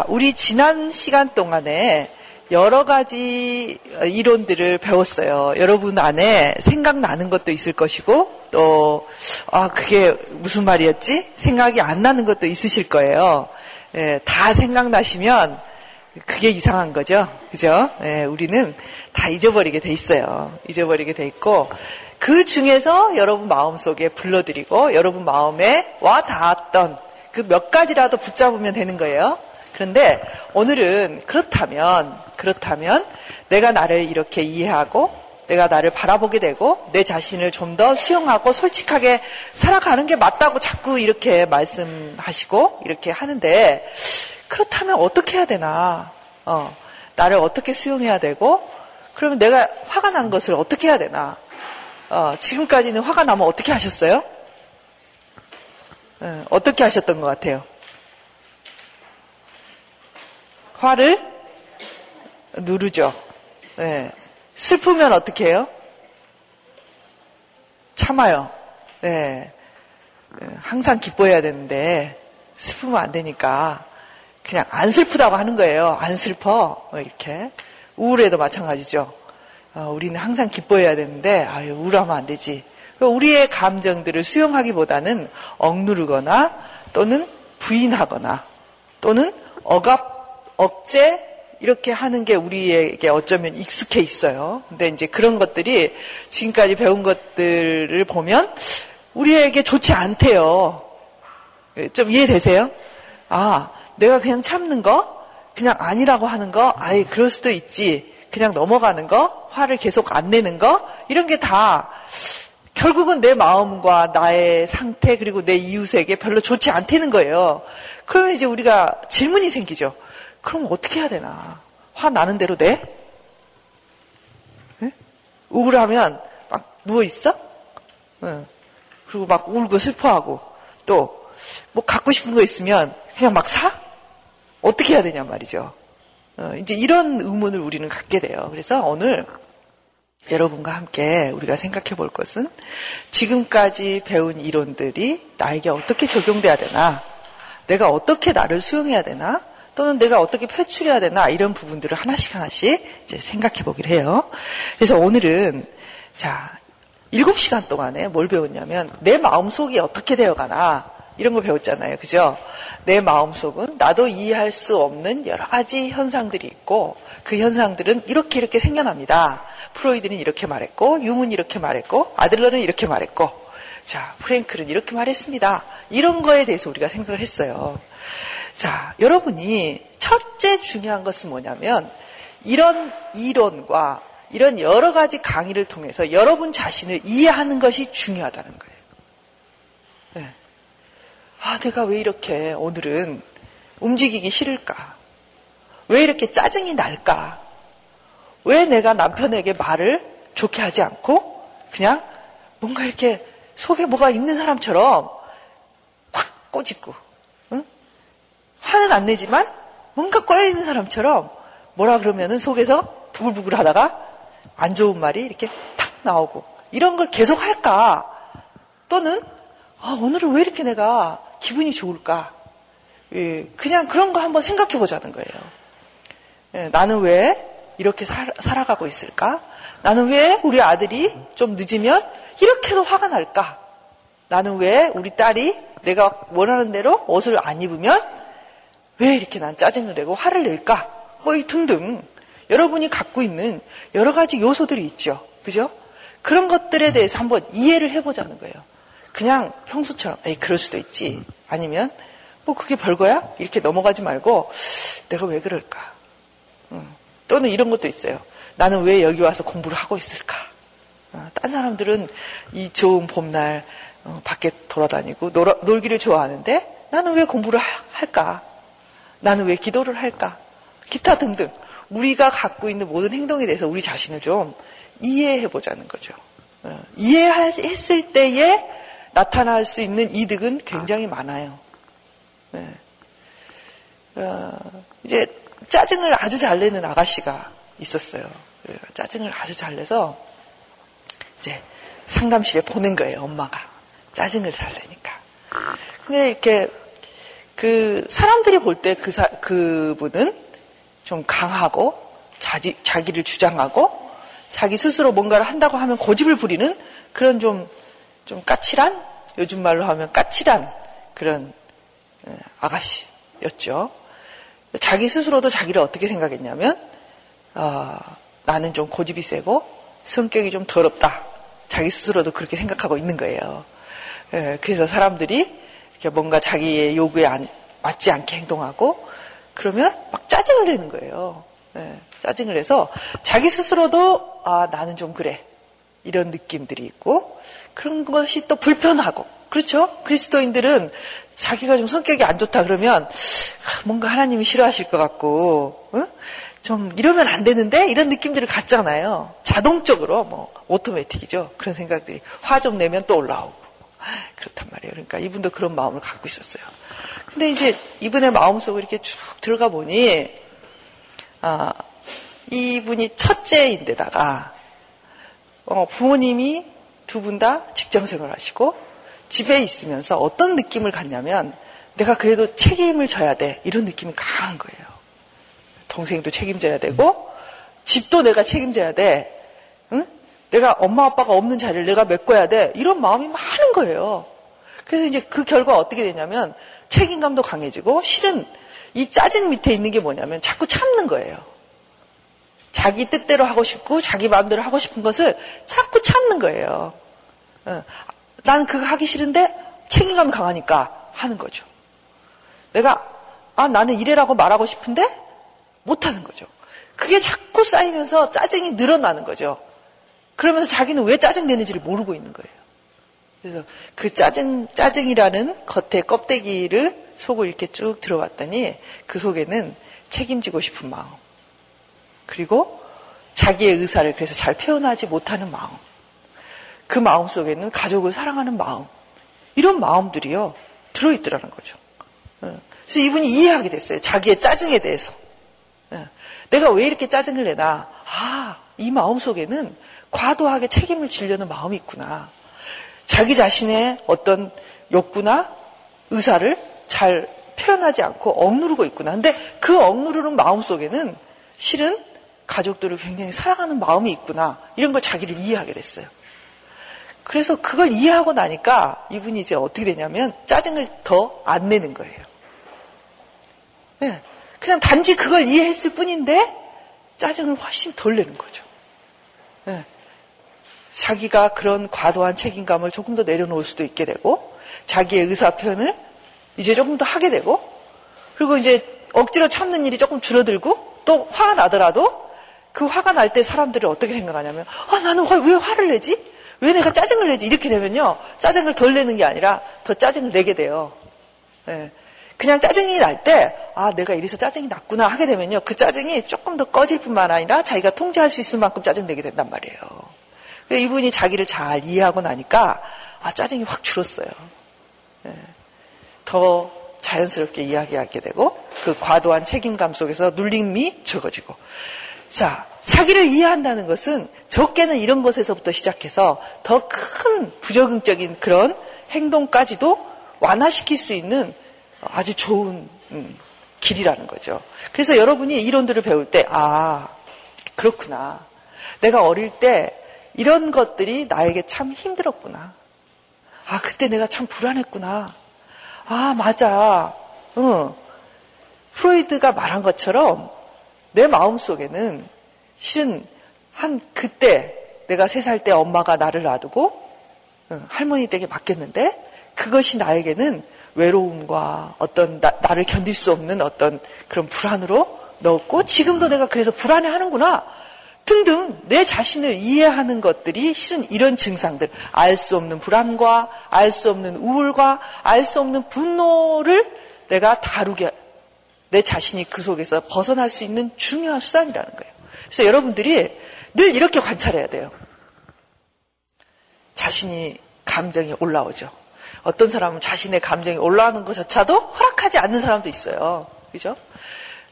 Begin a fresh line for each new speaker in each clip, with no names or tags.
자, 우리 지난 시간 동안에 여러 가지 이론들을 배웠어요. 여러분 안에 생각나는 것도 있을 것이고, 또, 아, 그게 무슨 말이었지? 생각이 안 나는 것도 있으실 거예요. 예, 다 생각나시면 그게 이상한 거죠. 그죠? 예, 우리는 다 잊어버리게 돼 있어요. 잊어버리게 돼 있고, 그 중에서 여러분 마음속에 불러드리고, 여러분 마음에 와 닿았던 그 몇 가지라도 붙잡으면 되는 거예요. 그런데 오늘은 그렇다면, 그렇다면 내가 나를 이렇게 이해하고 내가 나를 바라보게 되고 내 자신을 좀 더 수용하고 솔직하게 살아가는 게 맞다고 자꾸 이렇게 말씀하시고 이렇게 하는데 그렇다면 어떻게 해야 되나? 어, 나를 어떻게 수용해야 되고 그러면 내가 화가 난 것을 어떻게 해야 되나? 어, 지금까지는 화가 나면 어떻게 하셨어요? 어, 어떻게 하셨던 것 같아요? 화를 누르죠. 네. 슬프면 어떻게 해요? 참아요. 네. 항상 기뻐해야 되는데 슬프면 안 되니까 그냥 안 슬프다고 하는 거예요. 안 슬퍼. 뭐 이렇게. 우울해도 마찬가지죠. 어, 우리는 항상 기뻐해야 되는데 아유 우울하면 안 되지. 우리의 감정들을 수용하기보다는 억누르거나 또는 부인하거나 또는 억압, 억제 이렇게 하는 게 우리에게 어쩌면 익숙해 있어요. 근데 이제 그런 것들이 지금까지 배운 것들을 보면 우리에게 좋지 않대요. 좀 이해되세요? 아, 내가 그냥 참는 거, 그냥 아니라고 하는 거, 아예 그럴 수도 있지. 그냥 넘어가는 거, 화를 계속 안 내는 거, 이런 게 다 결국은 내 마음과 나의 상태 그리고 내 이웃에게 별로 좋지 않다는 거예요. 그러면 이제 우리가 질문이 생기죠. 그럼 어떻게 해야 되나? 화 나는 대로 내? 네? 우울하면 막 누워 있어? 네. 그리고 막 울고 슬퍼하고 또 뭐 갖고 싶은 거 있으면 그냥 막 사? 어떻게 해야 되냐 말이죠. 어, 이제 이런 의문을 우리는 갖게 돼요. 그래서 오늘 여러분과 함께 우리가 생각해 볼 것은 지금까지 배운 이론들이 나에게 어떻게 적용돼야 되나, 내가 어떻게 나를 수용해야 되나, 또는 내가 어떻게 표출해야 되나 이런 부분들을 하나씩 하나씩 이제 생각해 보기로 해요. 그래서 오늘은 자 일곱 시간 동안에 뭘 배웠냐면 내 마음속이 어떻게 되어가나 이런 거 배웠잖아요. 그죠? 내 마음속은 나도 이해할 수 없는 여러 가지 현상들이 있고 그 현상들은 이렇게 이렇게 생겨납니다. 프로이드는 이렇게 말했고 융은 이렇게 말했고 아들러는 이렇게 말했고 자 프랭클은 이렇게 말했습니다. 이런 거에 대해서 우리가 생각을 했어요. 자, 여러분이 첫째 중요한 것은 뭐냐면 이런 이론과 이런 여러 가지 강의를 통해서 여러분 자신을 이해하는 것이 중요하다는 거예요. 네. 아, 내가 왜 이렇게 오늘은 움직이기 싫을까? 왜 이렇게 짜증이 날까? 왜 내가 남편에게 말을 좋게 하지 않고 그냥 뭔가 이렇게 속에 뭐가 있는 사람처럼 확 꼬집고 화는 안 내지만 뭔가 꼬여있는 사람처럼 뭐라 그러면은 속에서 부글부글 하다가 안 좋은 말이 이렇게 탁 나오고 이런 걸 계속 할까? 또는 아, 오늘은 왜 이렇게 내가 기분이 좋을까? 예, 그냥 그런 거 한번 생각해 보자는 거예요. 예, 나는 왜 이렇게 살, 살아가고 있을까? 나는 왜 우리 아들이 좀 늦으면 이렇게도 화가 날까? 나는 왜 우리 딸이 내가 원하는 대로 옷을 안 입으면 왜 이렇게 난 짜증을 내고 화를 낼까? 허이 등등 여러분이 갖고 있는 여러 가지 요소들이 있죠. 그죠? 그런 것들에 대해서 한번 이해를 해보자는 거예요. 그냥 평소처럼, 에이, 그럴 수도 있지. 아니면, 뭐, 그게 별거야? 이렇게 넘어가지 말고, 내가 왜 그럴까? 음. 또는 이런 것도 있어요. 나는 왜 여기 와서 공부를 하고 있을까? 어, 딴 사람들은 이 좋은 봄날, 어, 밖에 돌아다니고 놀, 놀기를 좋아하는데, 나는 왜 공부를 하, 할까? 나는 왜 기도를 할까? 기타 등등. 우리가 갖고 있는 모든 행동에 대해서 우리 자신을 좀 이해해 보자는 거죠. 어, 이해했을 때에 나타날 수 있는 이득은 굉장히 많아요. 네. 어, 이제 짜증을 아주 잘 내는 아가씨가 있었어요. 짜증을 아주 잘 내서 이제 상담실에 보낸 거예요, 엄마가. 짜증을 잘 내니까. 근데 이렇게 그 사람들이 볼 때 그 그분은 좀 강하고 자기 자기를 주장하고 자기 스스로 뭔가를 한다고 하면 고집을 부리는 그런 좀 좀 까칠한 요즘 말로 하면 까칠한 그런 예, 아가씨였죠. 자기 스스로도 자기를 어떻게 생각했냐면 어, 나는 좀 고집이 세고 성격이 좀 더럽다. 자기 스스로도 그렇게 생각하고 있는 거예요. 예, 그래서 사람들이 뭔가 자기의 요구에 안, 맞지 않게 행동하고 그러면 막 짜증을 내는 거예요. 예, 짜증을 내서 자기 스스로도 아 나는 좀 그래 이런 느낌들이 있고 그런 것이 또 불편하고 그렇죠? 그리스도인들은 자기가 좀 성격이 안 좋다 그러면 뭔가 하나님이 싫어하실 것 같고 응? 좀 이러면 안 되는데 이런 느낌들을 갖잖아요. 자동적으로 뭐 오토매틱이죠. 그런 생각들이 화 좀 내면 또 올라오고 그렇단 말이에요. 그러니까 이분도 그런 마음을 갖고 있었어요. 근데 이제 이분의 마음속으로 이렇게 쭉 들어가 보니 아, 이분이 첫째인데다가 어, 부모님이 두 분 다 직장 생활하시고 집에 있으면서 어떤 느낌을 갖냐면 내가 그래도 책임을 져야 돼 이런 느낌이 강한 거예요. 동생도 책임져야 되고 집도 내가 책임져야 돼. 응? 내가 엄마 아빠가 없는 자리를 내가 메꿔야 돼. 이런 마음이 많은 거예요. 그래서 이제 그 결과 어떻게 되냐면 책임감도 강해지고 실은 이 짜증 밑에 있는 게 뭐냐면 자꾸 참는 거예요. 자기 뜻대로 하고 싶고 자기 마음대로 하고 싶은 것을 자꾸 참는 거예요. 어. 나는 그거 하기 싫은데 책임감 강하니까 하는 거죠. 내가 아 나는 이래라고 말하고 싶은데 못 하는 거죠. 그게 자꾸 쌓이면서 짜증이 늘어나는 거죠. 그러면서 자기는 왜 짜증 내는지를 모르고 있는 거예요. 그래서 그 짜증 짜증이라는 겉에 껍데기를 속을 이렇게 쭉 들어봤더니 그 속에는 책임지고 싶은 마음 그리고 자기의 의사를 그래서 잘 표현하지 못하는 마음 그 마음 속에는 가족을 사랑하는 마음 이런 마음들이요 들어있더라는 거죠. 어. 그래서 이분이 이해하게 됐어요. 자기의 짜증에 대해서. 어. 내가 왜 이렇게 짜증을 내나? 아, 이 마음 속에는 과도하게 책임을 지려는 마음이 있구나. 자기 자신의 어떤 욕구나 의사를 잘 표현하지 않고 억누르고 있구나. 근데 그 억누르는 마음 속에는 실은 가족들을 굉장히 사랑하는 마음이 있구나. 이런 걸 자기를 이해하게 됐어요. 그래서 그걸 이해하고 나니까 이분이 이제 어떻게 되냐면 짜증을 더 안 내는 거예요. 네. 그냥 단지 그걸 이해했을 뿐인데 짜증을 훨씬 덜 내는 거죠. 네. 자기가 그런 과도한 책임감을 조금 더 내려놓을 수도 있게 되고 자기의 의사 표현을 이제 조금 더 하게 되고 그리고 이제 억지로 참는 일이 조금 줄어들고 또 화가 나더라도 그 화가 날 때 사람들이 어떻게 생각하냐면 아 나는 왜 화를 내지? 왜 내가 짜증을 내지? 이렇게 되면요 짜증을 덜 내는 게 아니라 더 짜증을 내게 돼요. 네. 그냥 짜증이 날 때, 아, 내가 이래서 짜증이 났구나 하게 되면요. 그 짜증이 조금 더 꺼질 뿐만 아니라 자기가 통제할 수 있을 만큼 짜증내게 된단 말이에요. 이분이 자기를 잘 이해하고 나니까, 아, 짜증이 확 줄었어요. 네. 더 자연스럽게 이야기하게 되고, 그 과도한 책임감 속에서 눌림이 적어지고. 자, 자기를 이해한다는 것은 적게는 이런 것에서부터 시작해서 더 큰 부적응적인 그런 행동까지도 완화시킬 수 있는 아주 좋은 음, 길이라는 거죠. 그래서 여러분이 이론들을 배울 때, 아, 그렇구나. 내가 어릴 때 이런 것들이 나에게 참 힘들었구나. 아, 그때 내가 참 불안했구나. 아, 맞아. 응. 프로이드가 말한 것처럼 내 마음 속에는 실은 한 그때 내가 세 살 때 엄마가 나를 놔두고 응, 할머니 댁에 맡겼는데 그것이 나에게는 외로움과 어떤 나, 를 견딜 수 없는 어떤 그런 불안으로 넣었고 지금도 내가 그래서 불안해 하는구나 등등 내 자신을 이해하는 것들이 실은 이런 증상들 알 수 없는 불안과 알 수 없는 우울과 알 수 없는 분노를 내가 다루게 내 자신이 그 속에서 벗어날 수 있는 중요한 수단이라는 거예요. 그래서 여러분들이 늘 이렇게 관찰해야 돼요. 자신이 감정이 올라오죠. 어떤 사람은 자신의 감정이 올라오는 것조차도 허락하지 않는 사람도 있어요. 그죠?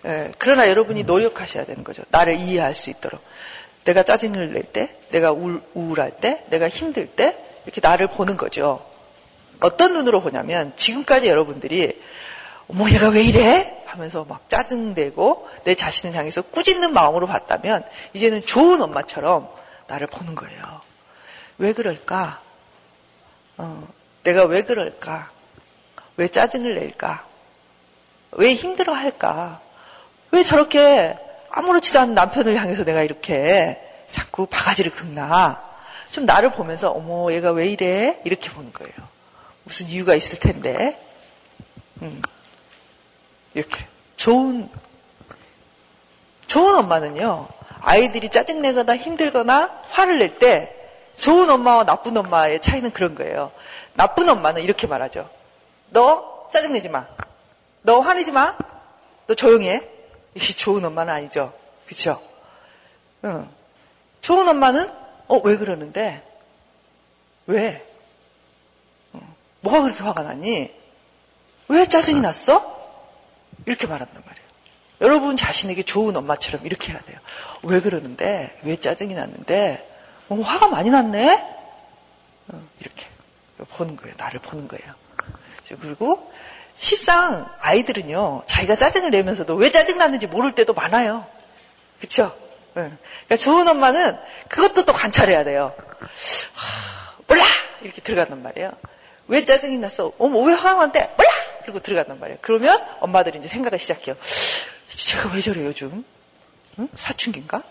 예, 그러나 여러분이 노력하셔야 되는 거죠. 나를 이해할 수 있도록. 내가 짜증을 낼 때, 내가 우울, 우울할 때, 내가 힘들 때, 이렇게 나를 보는 거죠. 어떤 눈으로 보냐면, 지금까지 여러분들이 어머, 얘가 왜 이래? 하면서 막 짜증내고 내 자신을 향해서 꾸짖는 마음으로 봤다면 이제는 좋은 엄마처럼 나를 보는 거예요. 왜 그럴까? 어, 내가 왜 그럴까? 왜 짜증을 낼까? 왜 힘들어 할까? 왜 저렇게 아무렇지도 않은 남편을 향해서 내가 이렇게 자꾸 바가지를 긁나? 좀 나를 보면서, 어머, 얘가 왜 이래? 이렇게 보는 거예요. 무슨 이유가 있을 텐데. 음. 이렇게. 좋은, 좋은 엄마는요, 아이들이 짜증내거나 힘들거나 화를 낼 때, 좋은 엄마와 나쁜 엄마의 차이는 그런 거예요. 나쁜 엄마는 이렇게 말하죠. 너 짜증내지 마. 너 화내지 마. 너 조용히 해. 이게 좋은 엄마는 아니죠. 그쵸? 응. 좋은 엄마는, 어, 왜 그러는데? 왜? 어, 뭐가 그렇게 화가 났니? 왜 짜증이 났어? 이렇게 말한단 말이에요. 여러분 자신에게 좋은 엄마처럼 이렇게 해야 돼요. 왜 그러는데? 왜 짜증이 났는데? 어, 화가 많이 났네? 어, 이렇게 보는 거예요. 나를 보는 거예요. 그리고 실상 아이들은요, 자기가 짜증을 내면서도 왜 짜증 났는지 모를 때도 많아요. 네. 그러니까 좋은 엄마는 그것도 또 관찰해야 돼요. 하, 몰라! 이렇게 들어간단 말이에요. 왜 짜증이 났어? 어머, 왜 화가 났대? 몰라! 그리고 들어간단 말이에요. 그러면 엄마들이 이제 생각을 시작해요. 제가 왜 저래 요즘? 응? 사춘기인가?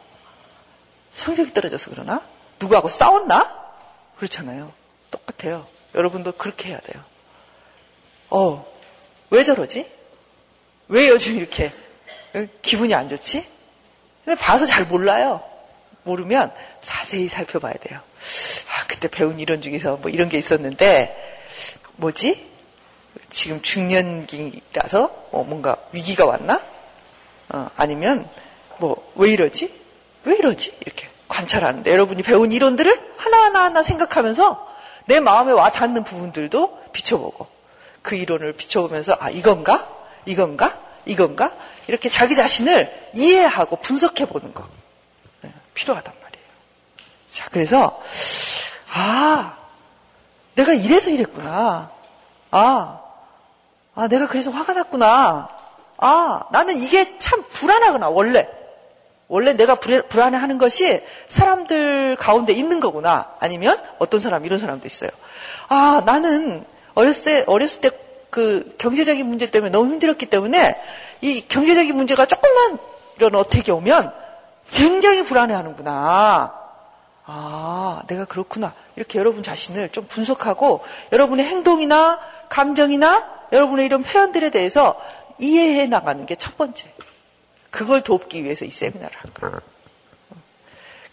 성적이 떨어져서 그러나? 누구하고 싸웠나? 그렇잖아요. 똑같아요. 여러분도 그렇게 해야 돼요. 어, 왜 저러지? 왜 요즘 이렇게 기분이 안 좋지? 근데 봐서 잘 몰라요. 모르면 자세히 살펴봐야 돼요. 아, 그때 배운 이론 중에서 뭐 이런 게 있었는데, 뭐지? 지금 중년기라서 뭐 뭔가 위기가 왔나? 어, 아니면 뭐 왜 이러지? 왜 이러지? 이렇게 관찰하는데 여러분이 배운 이론들을 하나하나 하나 생각하면서 내 마음에 와 닿는 부분들도 비춰보고 그 이론을 비춰보면서 아 이건가? 이건가? 이건가? 이렇게 자기 자신을 이해하고 분석해 보는 거 네, 필요하단 말이에요. 자 그래서 아 내가 이래서 이랬구나. 아, 아 내가 그래서 화가 났구나. 아 나는 이게 참 불안하구나 원래. 원래 내가 불안해 하는 것이 사람들 가운데 있는 거구나. 아니면 어떤 사람 이런 사람도 있어요. 아 나는 어렸을 때 어렸을 때 그 경제적인 문제 때문에 너무 힘들었기 때문에 이 경제적인 문제가 조금만 이런 어택이 오면 굉장히 불안해하는구나. 아 내가 그렇구나. 이렇게 여러분 자신을 좀 분석하고 여러분의 행동이나 감정이나 여러분의 이런 표현들에 대해서 이해해 나가는 게 첫 번째. 그걸 돕기 위해서 이 세미나를 한 거예요.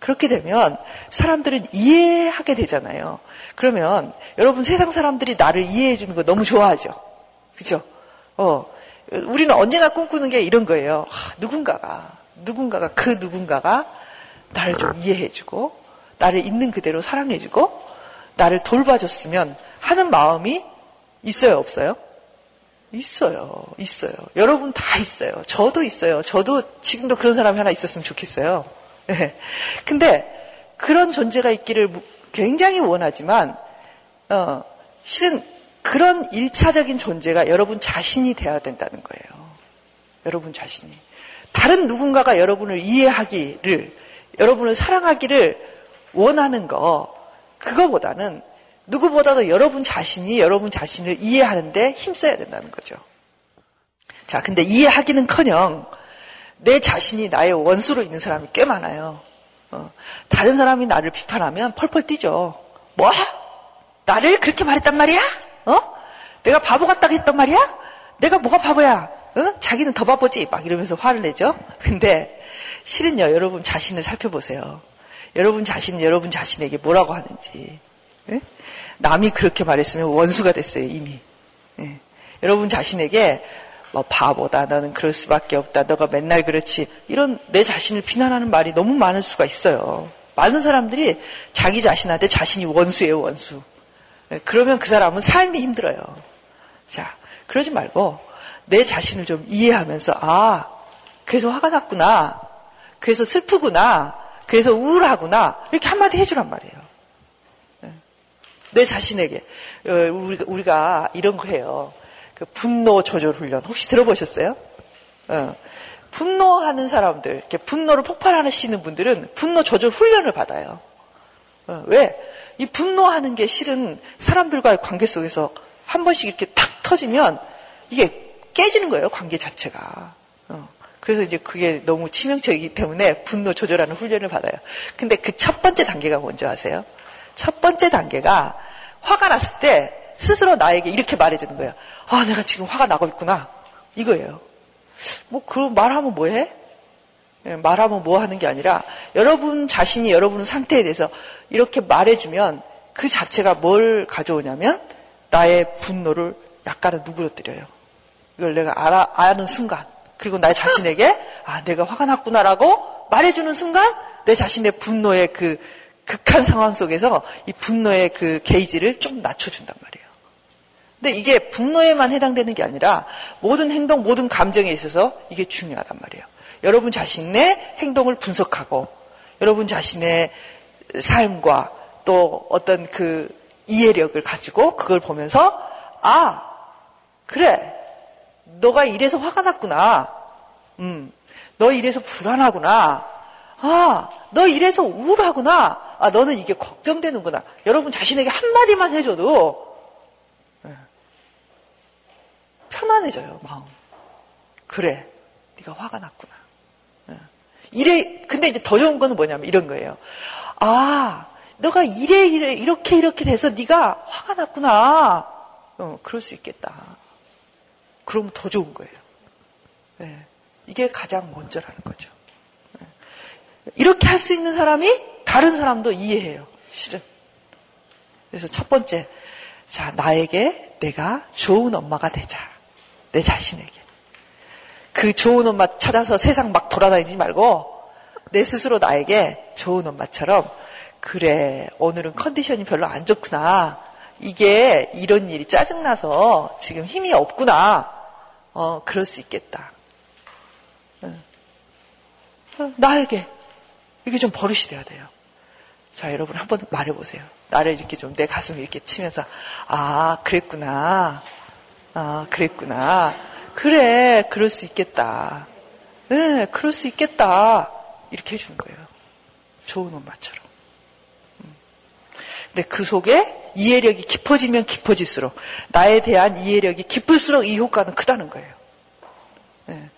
그렇게 되면 사람들은 이해하게 되잖아요. 그러면 여러분 세상 사람들이 나를 이해해 주는 거 너무 좋아하죠. 그죠? 어. 우리는 언제나 꿈꾸는 게 이런 거예요. 하, 누군가가, 누군가가, 그 누군가가 나를 좀 이해해 주고, 나를 있는 그대로 사랑해 주고, 나를 돌봐줬으면 하는 마음이 있어요, 없어요? 있어요. 있어요. 여러분 다 있어요. 저도 있어요. 저도 지금도 그런 사람이 하나 있었으면 좋겠어요. 네. 근데 그런 존재가 있기를 굉장히 원하지만, 어, 실은 그런 일차적인 존재가 여러분 자신이 되어야 된다는 거예요. 여러분 자신이. 다른 누군가가 여러분을 이해하기를, 여러분을 사랑하기를 원하는 거, 그거보다는 누구보다도 여러분 자신이 여러분 자신을 이해하는데 힘써야 된다는 거죠. 자, 근데 이해하기는 커녕 내 자신이 나의 원수로 있는 사람이 꽤 많아요. 어, 다른 사람이 나를 비판하면 펄펄 뛰죠. 뭐? 나를 그렇게 말했단 말이야? 어? 내가 바보 같다고 했단 말이야? 내가 뭐가 바보야? 어? 자기는 더 바보지? 막 이러면서 화를 내죠. 근데 실은요, 여러분 자신을 살펴보세요. 여러분 자신은 여러분 자신에게 뭐라고 하는지. 예? 남이 그렇게 말했으면 원수가 됐어요, 이미. 예. 여러분 자신에게 뭐 바보다, 너는 그럴 수밖에 없다, 너가 맨날 그렇지. 이런 내 자신을 비난하는 말이 너무 많을 수가 있어요. 많은 사람들이 자기 자신한테 자신이 원수예요, 원수. 예. 그러면 그 사람은 삶이 힘들어요. 자, 그러지 말고 내 자신을 좀 이해하면서, 아, 그래서 화가 났구나. 그래서 슬프구나. 그래서 우울하구나. 이렇게 한마디 해주란 말이에요. 내 자신에게 어, 우리가 이런 거 해요. 그 분노 조절 훈련 혹시 들어보셨어요? 어. 분노하는 사람들, 이렇게 분노를 폭발하시는 분들은 분노 조절 훈련을 받아요. 어. 왜? 이 분노하는 게 실은 사람들과의 관계 속에서 한 번씩 이렇게 탁 터지면 이게 깨지는 거예요, 관계 자체가. 어. 그래서 이제 그게 너무 치명적이기 때문에 분노 조절하는 훈련을 받아요. 근데 그 첫 번째 단계가 뭔지 아세요? 첫 번째 단계가 화가 났을 때 스스로 나에게 이렇게 말해주는 거예요. 아, 내가 지금 화가 나고 있구나. 이거예요. 뭐, 그럼 말하면 뭐 해? 예, 말하면 뭐 하는 게 아니라 여러분 자신이 여러분 상태에 대해서 이렇게 말해주면 그 자체가 뭘 가져오냐면 나의 분노를 약간은 누그러뜨려요. 이걸 내가 알아, 아는 순간 그리고 나 자신에게 아 내가 화가 났구나라고 말해주는 순간 내 자신의 분노의 그 극한 상황 속에서 이 분노의 그 게이지를 좀 낮춰준단 말이에요. 근데 이게 분노에만 해당되는 게 아니라 모든 행동, 모든 감정에 있어서 이게 중요하단 말이에요. 여러분 자신의 행동을 분석하고 여러분 자신의 삶과 또 어떤 그 이해력을 가지고 그걸 보면서 아 그래 너가 이래서 화가 났구나 음, 너 이래서 불안하구나 아, 너 이래서 우울하구나. 아, 너는 이게 걱정되는구나. 여러분 자신에게 한마디만 해줘도 예, 편안해져요, 마음. 그래, 네가 화가 났구나. 예. 이래, 근데 이제 더 좋은 거는 뭐냐면 이런 거예요. 아, 너가 이래 이래 이렇게 이렇게 돼서 네가 화가 났구나. 어, 그럴 수 있겠다. 그러면 더 좋은 거예요. 네. 이게 가장 먼저라는 거죠. 네. 이렇게 할 수 있는 사람이 다른 사람도 이해해요. 실은. 그래서 첫 번째, 자 나에게 내가 좋은 엄마가 되자. 내 자신에게. 그 좋은 엄마 찾아서 세상 막 돌아다니지 말고 내 스스로 나에게 좋은 엄마처럼 그래 오늘은 컨디션이 별로 안 좋구나. 이게 이런 일이 짜증나서 지금 힘이 없구나. 어 그럴 수 있겠다. 어, 나에게. 이게 좀 버릇이 돼야 돼요. 자 여러분 한번 말해보세요. 나를 이렇게 좀 내 가슴 이렇게 치면서 아 그랬구나 아 그랬구나 그래 그럴 수 있겠다 네 그럴 수 있겠다 이렇게 해주는 거예요 좋은 엄마처럼 근데 그 속에 이해력이 깊어지면 깊어질수록 나에 대한 이해력이 깊을수록 이 효과는 크다는 거예요. 네.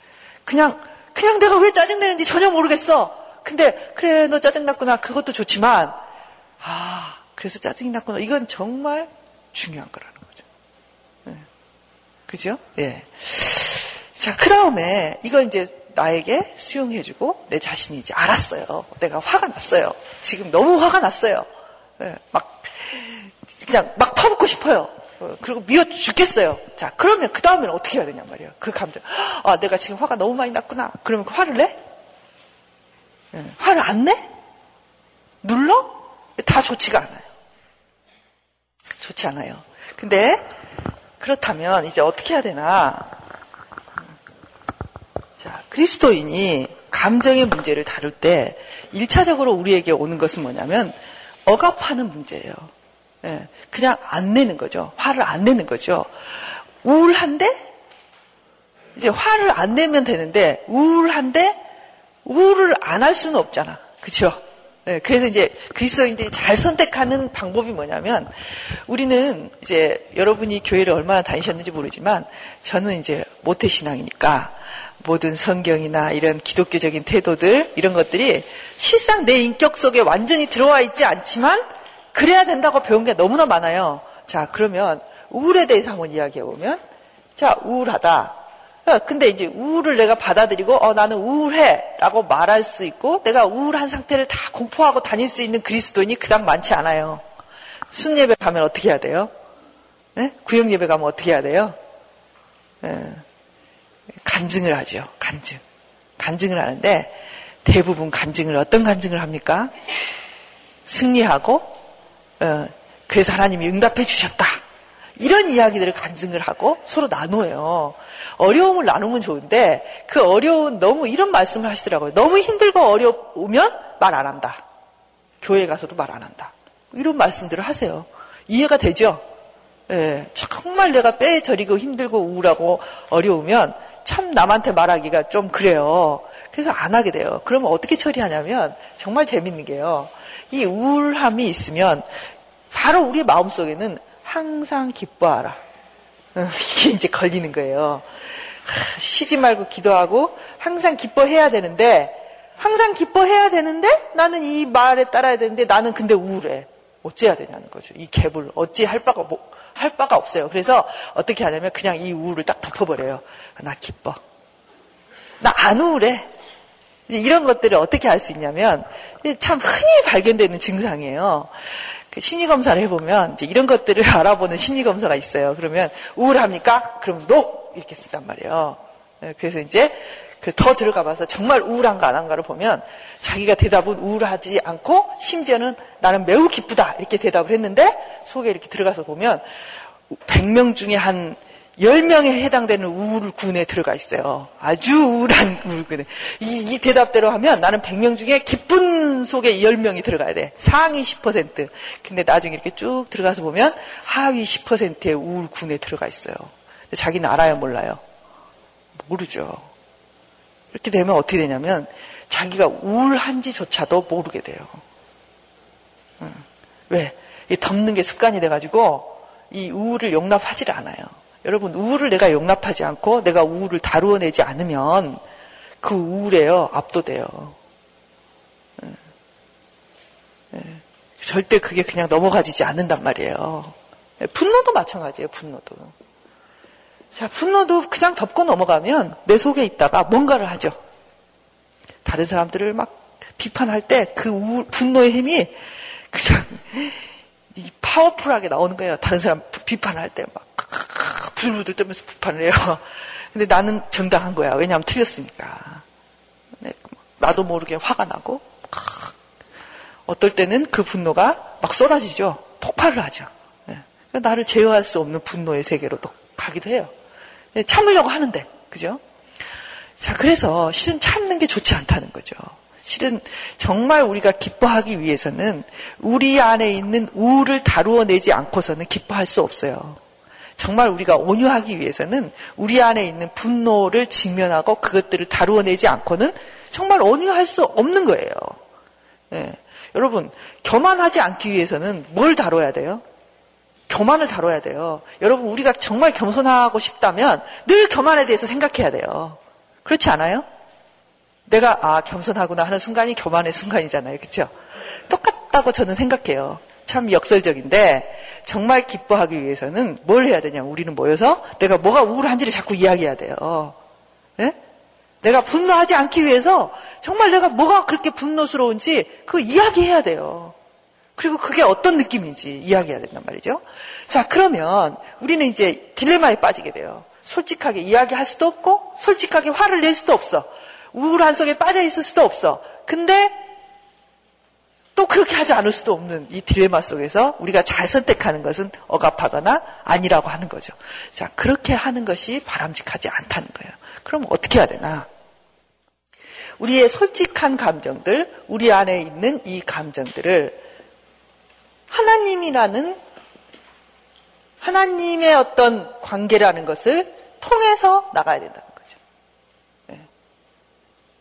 그냥 그냥 내가 왜 짜증내는지 전혀 모르겠어. 근데 그래 너 짜증났구나 그것도 좋지만 아 그래서 짜증이 났구나 이건 정말 중요한 거라는. 그죠? 예. 자, 그 다음에 이걸 이제 나에게 수용해주고 내 자신이 이제 알았어요. 내가 화가 났어요. 지금 너무 화가 났어요. 네, 막 그냥 막 퍼붓고 싶어요. 어, 그리고 미워 죽겠어요. 자, 그러면 그 다음에는 어떻게 해야 되냐 말이에요. 그 감정. 아, 내가 지금 화가 너무 많이 났구나. 그러면 그 화를 내? 네, 화를 안 내? 눌러? 다 좋지가 않아요. 좋지 않아요. 근데 그렇다면 이제 어떻게 해야 되나? 자, 그리스도인이 감정의 문제를 다룰 때 1차적으로 우리에게 오는 것은 뭐냐면 억압하는 문제예요. 예, 그냥 안 내는 거죠. 화를 안 내는 거죠. 우울한데 이제 화를 안 내면 되는데 우울한데 우울을 안 할 수는 없잖아. 그렇죠? 네, 그래서 이제 그리스도인들이 잘 선택하는 방법이 뭐냐면 우리는 이제 여러분이 교회를 얼마나 다니셨는지 모르지만 저는 이제 모태 신앙이니까 모든 성경이나 이런 기독교적인 태도들 이런 것들이 실상 내 인격 속에 완전히 들어와 있지 않지만 그래야 된다고 배운 게 너무나 많아요. 자, 그러면 우울에 대해서 한번 이야기해 보면, 자, 우울하다. 어, 근데 이제 우울을 내가 받아들이고, 어, 나는 우울해. 라고 말할 수 있고, 내가 우울한 상태를 다 공포하고 다닐 수 있는 그리스도인이 그닥 많지 않아요. 순예배 가면 어떻게 해야 돼요? 네? 구역 예배 가면 어떻게 해야 돼요? 네. 간증을 하죠. 간증. 간증을 하는데, 대부분 간증을 어떤 간증을 합니까? 승리하고 어, 그래서 하나님이 응답해 주셨다. 이런 이야기들을 간증을 하고 서로 나눠요. 어려움을 나누면 좋은데 그 어려운 너무 이런 말씀을 하시더라고요. 너무 힘들고 어려우면 말 안 한다. 교회 가서도 말 안 한다. 이런 말씀들을 하세요. 이해가 되죠? 예, 정말 내가 빼 저리고 힘들고 우울하고 어려우면 참 남한테 말하기가 좀 그래요. 그래서 안 하게 돼요. 그러면 어떻게 처리하냐면 정말 재밌는 게요. 이 우울함이 있으면 바로 우리 마음속에는 항상 기뻐하라. 이게 이제 걸리는 거예요. 쉬지 말고 기도하고 항상 기뻐해야 되는데 항상 기뻐해야 되는데 나는 이 말에 따라야 되는데 나는 근데 우울해. 어찌해야 되냐는 거죠. 이 갭을 어찌 할 바가 뭐, 할 바가 없어요. 그래서 어떻게 하냐면 그냥 이 우울을 딱 덮어버려요. 나 기뻐. 나 안 우울해. 이런 것들을 어떻게 할수 있냐면 참 흔히 발견되는 증상이에요. 그 심리 검사를 해보면 이제 이런 것들을 알아보는 심리 검사가 있어요. 그러면 우울합니까? 그럼 no 이렇게 쓰단 말이에요. 네, 그래서 이제 그 더 들어가봐서 정말 우울한가 안 한가를 보면 자기가 대답은 우울하지 않고 심지어는 나는 매우 기쁘다 이렇게 대답을 했는데 속에 이렇게 들어가서 보면 100명 중에 한 10명에 해당되는 우울군에 들어가 있어요. 아주 우울한 우울군에. 이, 이, 대답대로 하면 나는 100명 중에 기쁜 속에 10명이 들어가야 돼. 상위 10%. 근데 나중에 이렇게 쭉 들어가서 보면 하위 10%의 우울군에 들어가 있어요. 자기는 알아요, 몰라요? 모르죠. 이렇게 되면 어떻게 되냐면 자기가 우울한지조차도 모르게 돼요. 왜? 이 덮는 게 습관이 돼가지고 이 우울을 용납하지 않아요. 여러분 우울을 내가 용납하지 않고 내가 우울을 다루어내지 않으면 그 우울에요 압도돼요. 예. 예. 절대 그게 그냥 넘어가지지 않는단 말이에요. 예, 분노도 마찬가지예요. 분노도. 자, 분노도 그냥 덮고 넘어가면 내 속에 있다가 뭔가를 하죠. 다른 사람들을 막 비판할 때그 분노의 힘이 그냥 파워풀하게 나오는 거예요. 다른 사람 비판할 때 막 부들부들 떨면서 비판을 해요. 근데 나는 정당한 거야. 왜냐하면 틀렸으니까. 네, 나도 모르게 화가 나고 어떨 때는 그 분노가 막 쏟아지죠. 폭발을 하죠. 네. 나를 제어할 수 없는 분노의 세계로 또 가기도 해요. 네, 참으려고 하는데, 그죠? 자, 그래서 실은 참는 게 좋지 않다는 거죠. 실은 정말 우리가 기뻐하기 위해서는 우리 안에 있는 우울을 다루어내지 않고서는 기뻐할 수 없어요. 정말 우리가 온유하기 위해서는 우리 안에 있는 분노를 직면하고 그것들을 다루어내지 않고는 정말 온유할 수 없는 거예요. 네. 여러분, 교만하지 않기 위해서는 뭘 다뤄야 돼요? 교만을 다뤄야 돼요. 여러분, 우리가 정말 겸손하고 싶다면 늘 교만에 대해서 생각해야 돼요. 그렇지 않아요? 내가 아 겸손하구나 하는 순간이 교만의 순간이잖아요. 그렇죠? 똑같다고 저는 생각해요. 참 역설적인데 정말 기뻐하기 위해서는 뭘 해야 되냐? 우리는 모여서 내가 뭐가 우울한지를 자꾸 이야기해야 돼요. 네? 내가 분노하지 않기 위해서 정말 내가 뭐가 그렇게 분노스러운지 그 이야기해야 돼요. 그리고 그게 어떤 느낌인지 이야기해야 된단 말이죠. 자, 그러면 우리는 이제 딜레마에 빠지게 돼요. 솔직하게 이야기할 수도 없고, 솔직하게 화를 낼 수도 없어. 우울한 속에 빠져 있을 수도 없어. 근데 또 그렇게 하지 않을 수도 없는 이 딜레마 속에서 우리가 잘 선택하는 것은 억압하거나 아니라고 하는 거죠. 자, 그렇게 하는 것이 바람직하지 않다는 거예요. 그럼 어떻게 해야 되나? 우리의 솔직한 감정들, 우리 안에 있는 이 감정들을 하나님이라는 하나님의 어떤 관계라는 것을 통해서 나가야 된다.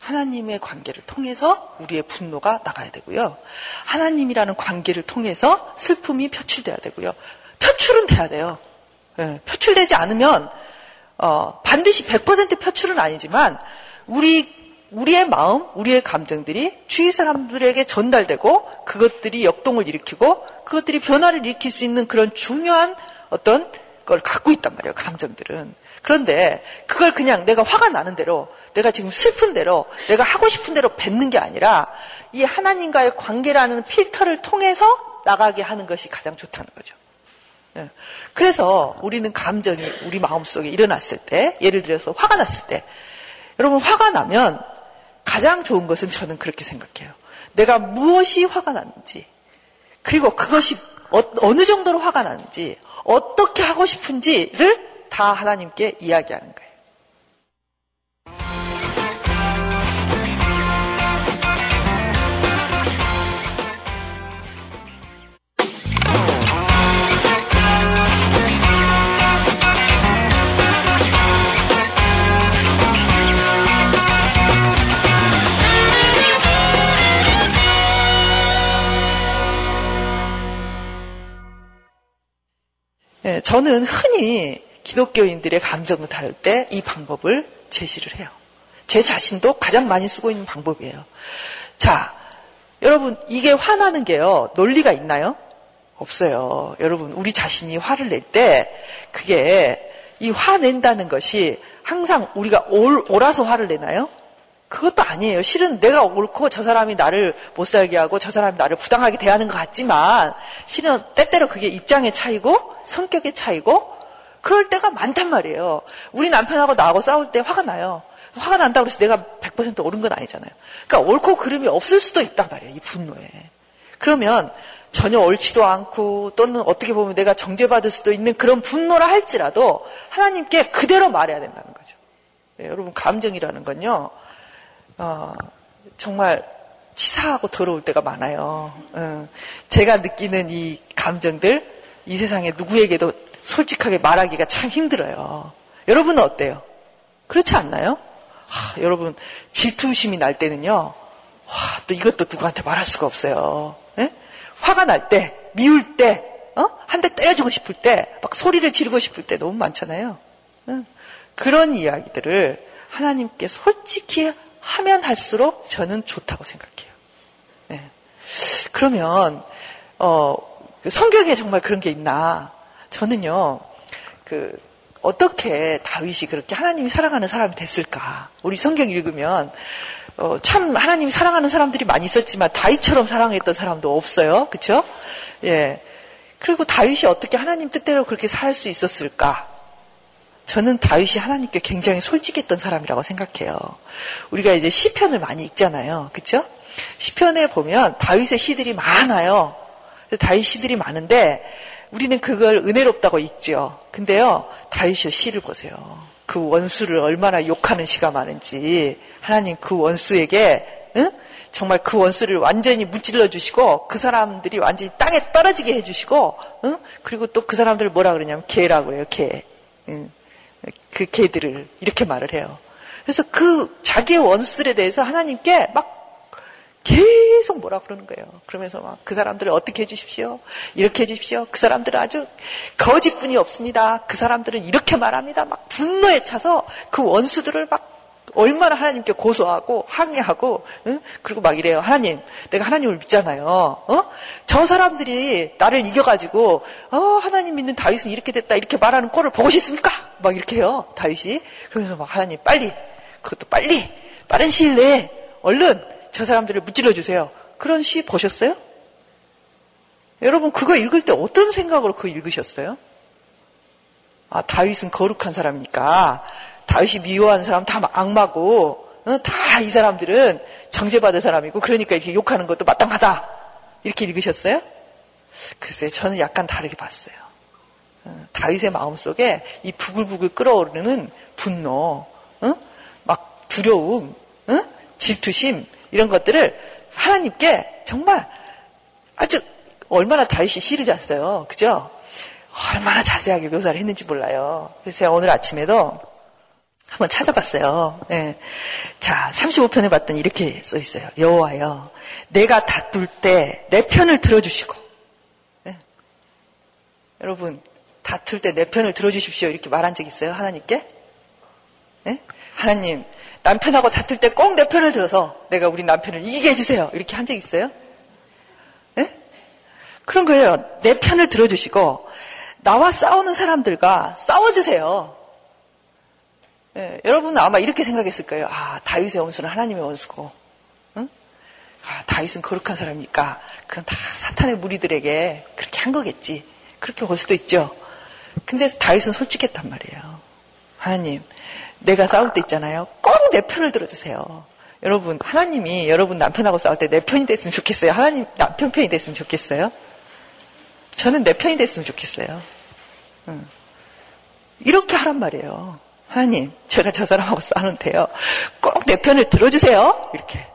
하나님의 관계를 통해서 우리의 분노가 나가야 되고요. 하나님이라는 관계를 통해서 슬픔이 표출돼야 되고요. 표출은 돼야 돼요. 네, 표출되지 않으면 어, 반드시 100% 표출은 아니지만 우리 우리의 마음, 우리의 감정들이 주위 사람들에게 전달되고 그것들이 역동을 일으키고 그것들이 변화를 일으킬 수 있는 그런 중요한 어떤 걸 갖고 있단 말이에요. 감정들은. 그런데 그걸 그냥 내가 화가 나는 대로 내가 지금 슬픈 대로 내가 하고 싶은 대로 뱉는 게 아니라 이 하나님과의 관계라는 필터를 통해서 나가게 하는 것이 가장 좋다는 거죠. 예. 그래서 우리는 감정이 우리 마음속에 일어났을 때, 예를 들어서 화가 났을 때, 여러분 화가 나면 가장 좋은 것은 저는 그렇게 생각해요. 내가 무엇이 화가 났는지, 그리고 그것이 어, 느 정도로 화가 났는지, 어떻게 하고 싶은지를 다 하나님께 이야기하는 거예요. 저는 흔히 기독교인들의 감정을 다룰 때 이 방법을 제시를 해요. 제 자신도 가장 많이 쓰고 있는 방법이에요. 자, 여러분, 이게 화나는 게요, 논리가 있나요? 없어요. 여러분, 우리 자신이 화를 낼 때, 그게, 이 화낸다는 것이 항상 우리가 올, 옳아서 화를 내나요? 그것도 아니에요. 실은 내가 옳고 저 사람이 나를 못 살게 하고 저 사람이 나를 부당하게 대하는 것 같지만 실은 때때로 그게 입장의 차이고 성격의 차이고 그럴 때가 많단 말이에요. 우리 남편하고 나하고 싸울 때 화가 나요. 화가 난다고 해서 내가 100% 옳은 건 아니잖아요. 그러니까 옳고 그름이 없을 수도 있단 말이에요. 이 분노에. 그러면 전혀 옳지도 않고 또는 어떻게 보면 내가 정죄받을 수도 있는 그런 분노라 할지라도 하나님께 그대로 말해야 된다는 거죠. 네, 여러분 감정이라는 건요. 어, 정말 치사하고 더러울 때가 많아요. 어, 제가 느끼는 이 감정들 이 세상에 누구에게도 솔직하게 말하기가 참 힘들어요. 여러분은 어때요? 그렇지 않나요? 하, 여러분 질투심이 날 때는요. 와, 또 이것도 누구한테 말할 수가 없어요. 네? 화가 날 때, 미울 때, 어? 한 대 때려주고 싶을 때, 막 소리를 지르고 싶을 때 너무 많잖아요. 응? 그런 이야기들을 하나님께 솔직히 하면 할수록 저는 좋다고 생각해요. 네. 그러면 어, 그 성경에 정말 그런 게 있나? 저는요, 그 어떻게 다윗이 그렇게 하나님이 사랑하는 사람이 됐을까? 우리 성경 읽으면 어, 참 하나님이 사랑하는 사람들이 많이 있었지만 다윗처럼 사랑했던 사람도 없어요, 그렇죠? 예. 그리고 다윗이 어떻게 하나님 뜻대로 그렇게 살 수 있었을까? 저는 다윗이 하나님께 굉장히 솔직했던 사람이라고 생각해요. 우리가 이제 시편을 많이 읽잖아요. 그쵸 시편에 보면 다윗의 시들이 많아요. 다윗 시들이 많은데 우리는 그걸 은혜롭다고 읽죠. 근데요, 다윗의 시를 보세요. 그 원수를 얼마나 욕하는 시가 많은지 하나님 그 원수에게 응? 정말 그 원수를 완전히 무찔러 주시고 그 사람들이 완전히 땅에 떨어지게 해 주시고 응? 그리고 또 그 사람들을 뭐라 그러냐면 개라고 해요. 개. 응. 그 개들을 이렇게 말을 해요. 그래서 그 자기의 원수들에 대해서 하나님께 막 계속 뭐라 그러는 거예요. 그러면서 막 그 사람들을 어떻게 해주십시오. 이렇게 해주십시오. 그 사람들은 아주 거짓뿐이 없습니다. 그 사람들은 이렇게 말합니다. 막 분노에 차서 그 원수들을 막 얼마나 하나님께 고소하고 항의하고 응? 그리고 막 이래요. 하나님, 내가 하나님을 믿잖아요. 어? 저 사람들이 나를 이겨가지고 어, 하나님 믿는 다윗은 이렇게 됐다 이렇게 말하는 꼴을 보고 싶습니까? 막 이렇게 해요. 다윗이 그러면서 막 하나님 빨리 그것도 빨리 빠른 시일 내에 얼른 저 사람들을 무찔러 주세요. 그런 시 보셨어요? 여러분 그거 읽을 때 어떤 생각으로 그거 읽으셨어요? 아 다윗은 거룩한 사람이니까 다윗이 미워하는 사람 다 악마고 어? 다이 사람들은 정죄받을 사람이고 그러니까 이렇게 욕하는 것도 마땅하다 이렇게 읽으셨어요? 글쎄 저는 약간 다르게 봤어요. 어, 다윗의 마음 속에 이 부글부글 끓어오르는 분노, 어? 막 두려움, 질투심 이런 것들을 하나님께 정말 아주 얼마나 다윗이 시를 잤어요. 그죠? 얼마나 자세하게 묘사를 했는지 몰라요. 그래서 제가 오늘 아침에도 한번 찾아봤어요. 네. 자, 35편에 봤더니 이렇게 써 있어요. 여호와여, 내가 다툴 때 내 편을 들어주시고. 네. 여러분, 다툴 때 내 편을 들어주십시오. 이렇게 말한 적 있어요? 하나님께? 네? 하나님, 남편하고 다툴 때 꼭 내 편을 들어서 내가 우리 남편을 이기게 해주세요. 이렇게 한 적 있어요? 네? 그런 거예요. 내 편을 들어주시고, 나와 싸우는 사람들과 싸워주세요. 예, 여러분은 아마 이렇게 생각했을 거예요. 아, 다윗의 원수는 하나님의 원수고, 응? 아, 다윗은 거룩한 사람이니까, 그건 다 사탄의 무리들에게 그렇게 한 거겠지. 그렇게 볼 수도 있죠. 근데 다윗은 솔직했단 말이에요. 하나님, 내가 싸울 때 있잖아요. 꼭 내 편을 들어주세요. 여러분, 하나님이 여러분 남편하고 싸울 때 내 편이 됐으면 좋겠어요. 하나님 남편 편이 됐으면 좋겠어요. 저는 내 편이 됐으면 좋겠어요. 응. 이렇게 하란 말이에요. 하나님, 제가 저 사람하고 싸우는데요. 꼭 내 편을 들어주세요. 이렇게.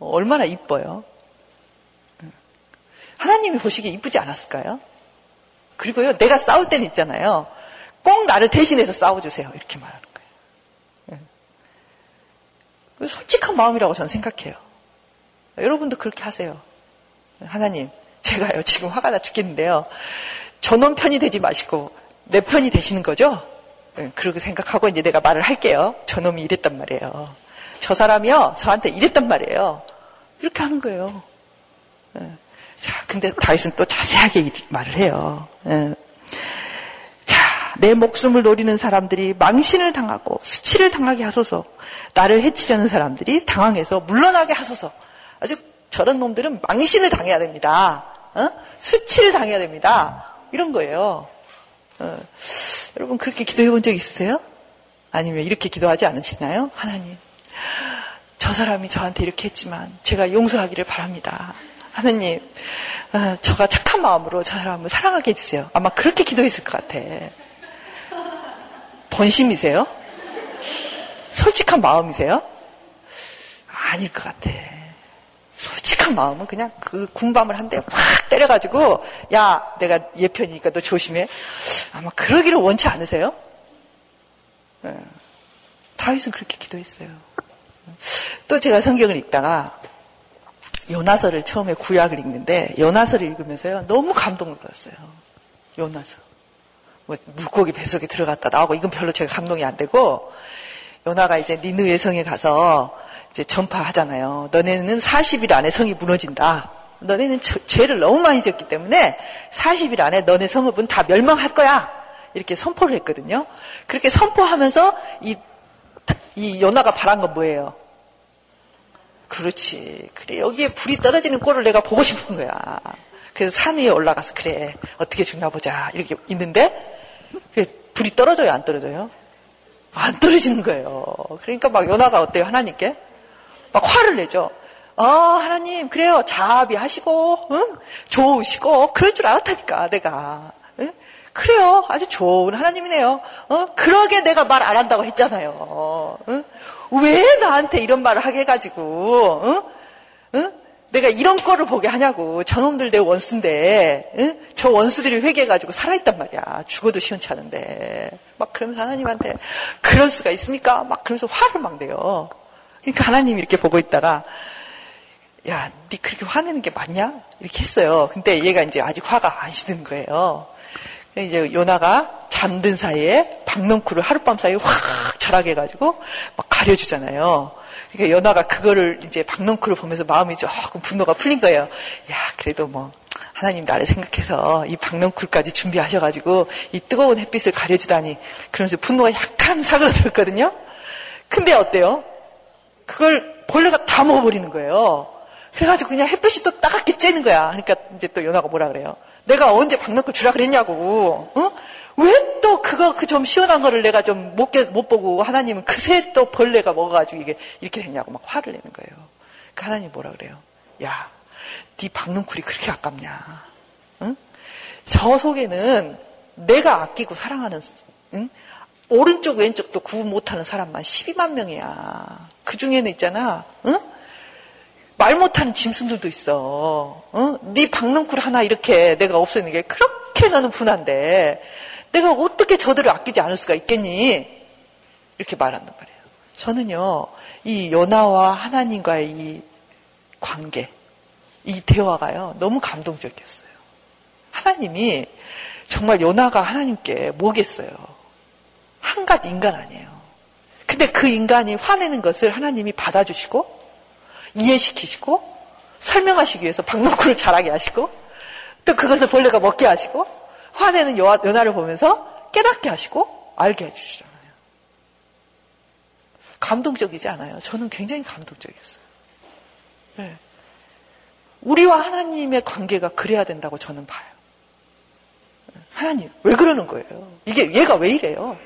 얼마나 이뻐요. 하나님이 보시기에 이쁘지 않았을까요? 그리고요, 내가 싸울 때는 있잖아요. 꼭 나를 대신해서 싸워주세요. 이렇게 말하는 거예요. 예. 솔직한 마음이라고 저는 생각해요. 여러분도 그렇게 하세요. 하나님, 제가요, 지금 화가 나 죽겠는데요. 저놈 편이 되지 마시고 내 편이 되시는 거죠? 예, 그렇게 생각하고 이제 내가 말을 할게요. 저놈이 이랬단 말이에요. 저 사람이요, 저한테 이랬단 말이에요. 이렇게 하는 거예요. 예. 자, 근데 다윗은 또 자세하게 말을 해요. 예. 자, 내 목숨을 노리는 사람들이 망신을 당하고 수치를 당하게 하소서. 나를 해치려는 사람들이 당황해서 물러나게 하소서. 아주 저런 놈들은 망신을 당해야 됩니다. 어? 수치를 당해야 됩니다. 이런 거예요. 어. 여러분 그렇게 기도해 본 적 있으세요? 아니면 이렇게 기도하지 않으시나요? 하나님, 저 사람이 저한테 이렇게 했지만 제가 용서하기를 바랍니다. 하나님, 어, 저가 착한 마음으로 저 사람을 사랑하게 해주세요. 아마 그렇게 기도했을 것 같아. 번심이세요? 솔직한 마음이세요? 아닐 것 같아. 솔직한 마음은 그냥 그 궁밤을 한 대 확 때려가지고, 야, 내가 얘 편이니까 너 조심해. 아마 그러기를 원치 않으세요? 네. 다윗은 그렇게 기도했어요. 또 제가 성경을 읽다가 요나서를 처음에 구약을 읽는데 요나서를 읽으면서요 너무 감동을 받았어요. 요나서. 뭐 물고기 뱃속에 들어갔다 나오고 이건 별로 제가 감동이 안 되고 요나가 이제 니느의 성에 가서 이제 전파하잖아요. 너네는 40일 안에 성이 무너진다. 너네는 죄를 너무 많이 졌기 때문에 40일 안에 너네 성읍은 다 멸망할 거야. 이렇게 선포를 했거든요. 그렇게 선포하면서 이, 이 요나가 바란 건 뭐예요? 그렇지. 그래. 여기에 불이 떨어지는 꼴을 내가 보고 싶은 거야. 그래서 산 위에 올라가서 그래. 어떻게 죽나 보자. 이렇게 있는데 불이 떨어져요? 안 떨어져요? 안 떨어지는 거예요. 그러니까 막 요나가 어때요? 하나님께? 막 화를 내죠. 어, 하나님, 그래요. 자비하시고, 응? 좋으시고, 그럴 줄 알았다니까, 내가. 응? 그래요. 아주 좋은 하나님이네요. 어? 그러게 내가 말 안 한다고 했잖아요. 응? 왜 나한테 이런 말을 하게 해가지고, 응? 응? 내가 이런 거를 보게 하냐고. 저놈들 내 원수인데, 응? 저 원수들이 회개해가지고 살아있단 말이야. 죽어도 시원찮은데. 막 그러면서 하나님한테, 그럴 수가 있습니까? 막 그러면서 화를 막 내요. 그러니까 하나님이 이렇게 보고 있다가, 야, 니 그렇게 화내는 게 맞냐? 이렇게 했어요. 근데 얘가 이제 아직 화가 안 식는 거예요. 이제 요나가 잠든 사이에 박넝쿨을 하룻밤 사이에 확 자라게 해가지고 막 가려주잖아요. 그러니까 연아가 그거를 이제 박넝쿨을 보면서 마음이 조금 분노가 풀린 거예요. 야, 그래도 뭐 하나님 나를 생각해서 이 박넝쿨까지 준비하셔가지고 이 뜨거운 햇빛을 가려주다니 그러면서 분노가 약간 사그러들었거든요. 근데 어때요? 그걸 벌레가 다 먹어버리는 거예요. 그래가지고 그냥 햇빛이 또 따갑게 쬐는 거야. 그러니까 이제 또 연아가 뭐라 그래요? 내가 언제 박넝쿨 주라 그랬냐고. 어? 왜또 그거 그 좀 시원한 거를 내가 좀 못 못 보고 하나님은 그새 또 벌레가 먹어가지고 이게 이렇게 됐냐고 막 화를 내는 거예요. 그 하나님 뭐라 그래요? 야, 네 박능쿨이 그렇게 아깝냐? 응? 저 속에는 내가 아끼고 사랑하는 응? 오른쪽 왼쪽도 구분 못하는 사람만 12만 명이야. 그 중에는 있잖아. 응? 말 못하는 짐승들도 있어. 어? 네 박능쿨 하나 이렇게 내가 없애는 게 그렇게 나는 분한데 내가 어떻게 저들을 아끼지 않을 수가 있겠니? 이렇게 말한단 말이에요. 저는요, 이 연하와 하나님과의 이 관계, 이 대화가요, 너무 감동적이었어요. 하나님이 정말 연하가 하나님께 뭐겠어요? 한갓 인간 아니에요. 근데 그 인간이 화내는 것을 하나님이 받아주시고, 이해시키시고, 설명하시기 위해서 박노크를 자라게 하시고, 또 그것을 벌레가 먹게 하시고, 화내는 연하를 보면서 깨닫게 하시고 알게 해주시잖아요. 감동적이지 않아요? 저는 굉장히 감동적이었어요. 네. 우리와 하나님의 관계가 그래야 된다고 저는 봐요. 하나님, 왜 그러는 거예요? 이게 얘가 왜 이래요?